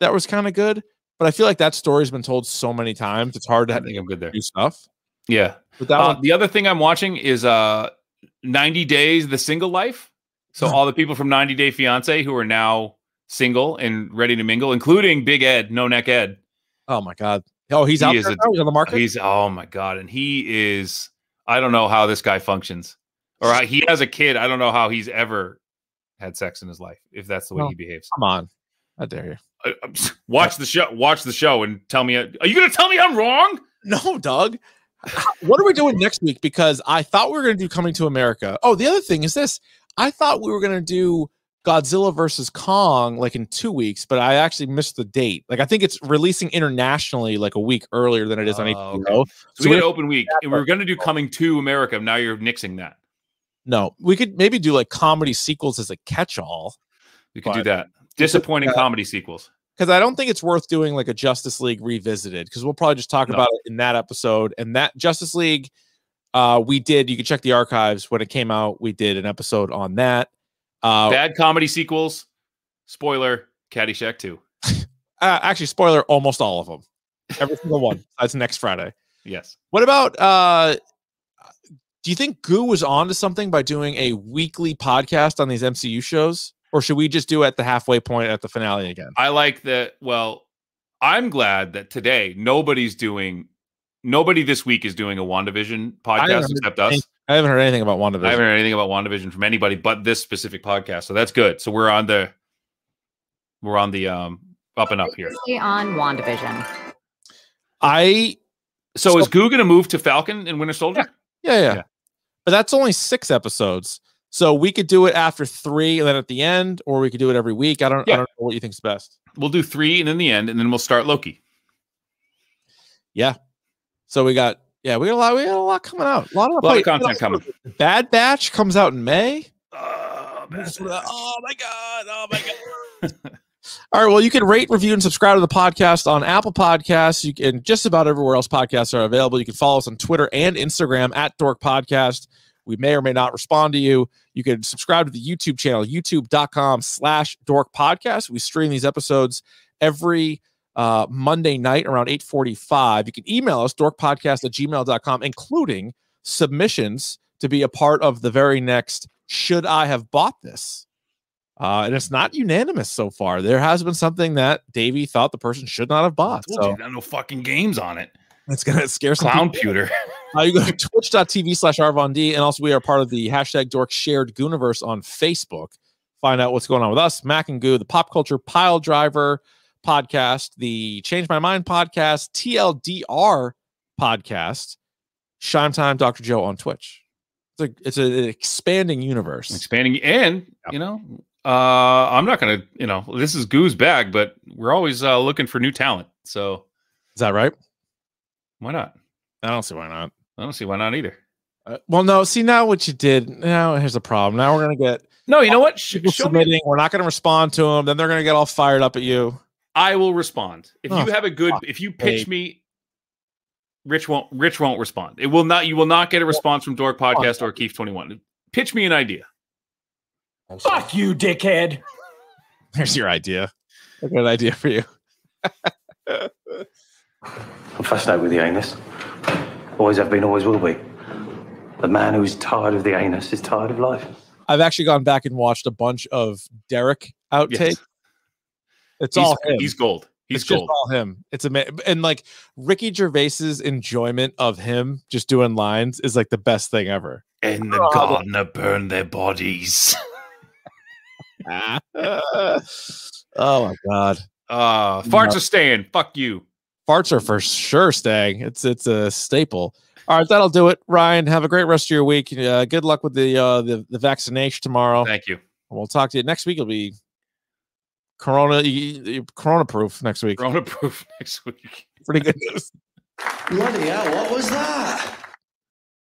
that was kind of good. But I feel like that story's been told so many times. It's hard to I think I'm good there. do stuff. Yeah. But that Uh, one, the other thing I'm watching is uh 90 Days the Single Life. So all the people from 90 Day Fiance who are now single and ready to mingle, including Big Ed, No Neck Ed. oh my god. Oh, he's He out there a-? He's on the market. He's oh my god, and he is. I don't know how this guy functions, or I- he has a kid. I don't know how he's ever had sex in his life. If that's the way he behaves. Come on. How dare you? Watch the show. Watch the show and tell me. Are you going to tell me I'm wrong? No, Doug. what are we doing next week? Because I thought we were going to do Coming to America. Oh, the other thing is this. I thought we were going to do Godzilla versus Kong like in two weeks, but I actually missed the date. Like I think it's releasing internationally like a week earlier than it is on Oh, HBO. okay. So, we we- had open week, and we were going to do Coming to America. Now you're nixing that. No, we could maybe do like comedy sequels as a catch-all We could do that. Disappointing comedy sequels. because I don't think it's worth doing like a Justice League revisited because we'll probably just talk No. about it in that episode. And that Justice League, uh, we did. You can check the archives when it came out. We did an episode on that. Uh, Bad comedy sequels. Spoiler: Caddyshack Two. uh, actually, spoiler, almost all of them, every single one. That's next Friday. Yes. What about? uh Do you think Goo was on to something by doing a weekly podcast on these MCU shows, or should we just do it at the halfway point at the finale again? I like that. Well, I'm glad that today nobody's doing. Nobody this week is doing a WandaVision podcast except us. I haven't heard anything about WandaVision. I haven't heard anything about WandaVision from anybody but this specific podcast. So that's good. So we're on the we're on the um up and up here. Previously on WandaVision. I So, So- is Goo gonna move to Falcon and Winter Soldier? Yeah, yeah. Yeah. But that's only six episodes. So we could do it after three and then at the end, or we could do it every week. I don't, I don't know what you think's best. We'll do three and then the end, and then we'll start Loki. Yeah. So we got, yeah, we got a lot, we got a lot coming out. A lot of, A lot of content coming. Bad Batch comes out in May. Oh, Oh my god! Oh my god! All right. Well, you can rate, review, and subscribe to the podcast on Apple Podcasts. You can just about everywhere else podcasts are available. You can follow us on Twitter and Instagram at Dork Podcast. We may or may not respond to you. You can subscribe to the YouTube channel, youtube.com slash dork podcast. We stream these episodes every uh, Monday night around 845. You can email us, dorkpodcast at gmail.com, including submissions to be a part of the very next Should I Have Bought This? Uh, and it's not unanimous so far. There has been something that Davey thought the person should not have bought. Told So you, no fucking games on it. It's gonna scare some Clown people. pewter. Uh, you go to twitch.tv slash RVonD, and also we are part of the hashtag dork shared Gooniverse on Facebook. Find out what's going on with us, Mac and Goo, the pop culture pile driver podcast, the Change My Mind podcast, TLDR podcast, Shime Time Dr. Joe on Twitch. It's a it's an expanding universe. expanding and you know uh i'm not gonna you know this is goo's bag but we're always uh looking for new talent so Is that right? Why not I don't see why not. i don't see why not either Uh, well, no. See now what you did. Now here's a problem. Now we're gonna get no you know what Sh- people show me submitting. We're not gonna respond to them. Then they're gonna get all fired up at you. i will respond if Oh, you have a good if you pitch sake. me rich won't rich won't respond it will not you will not get a response from dork podcast or keefe 21 pitch me an idea Fuck you, dickhead. Here's your idea. A good idea for you. I'm fascinated with the anus. Always have been, always will be. The man who's tired of the anus is tired of life. I've actually gone back and watched a bunch of Derek outtakes. Yes. It's he's, all him. he's gold he's it's just gold all him. It's amazing. And like Ricky Gervais's enjoyment of him just doing lines is like the best thing ever. and the Oh, gardener burned their bodies oh my god. uh farts No. are staying fuck you Farts are for sure staying. It's it's a staple. All right, that'll do it. Ryan, have a great rest of your week. Uh, good luck with the uh, the, the vaccination tomorrow. thank you We'll talk to you next week. It'll be Corona, you, you- Corona proof next week. Corona proof next week. Pretty good news. Bloody hell, what was that?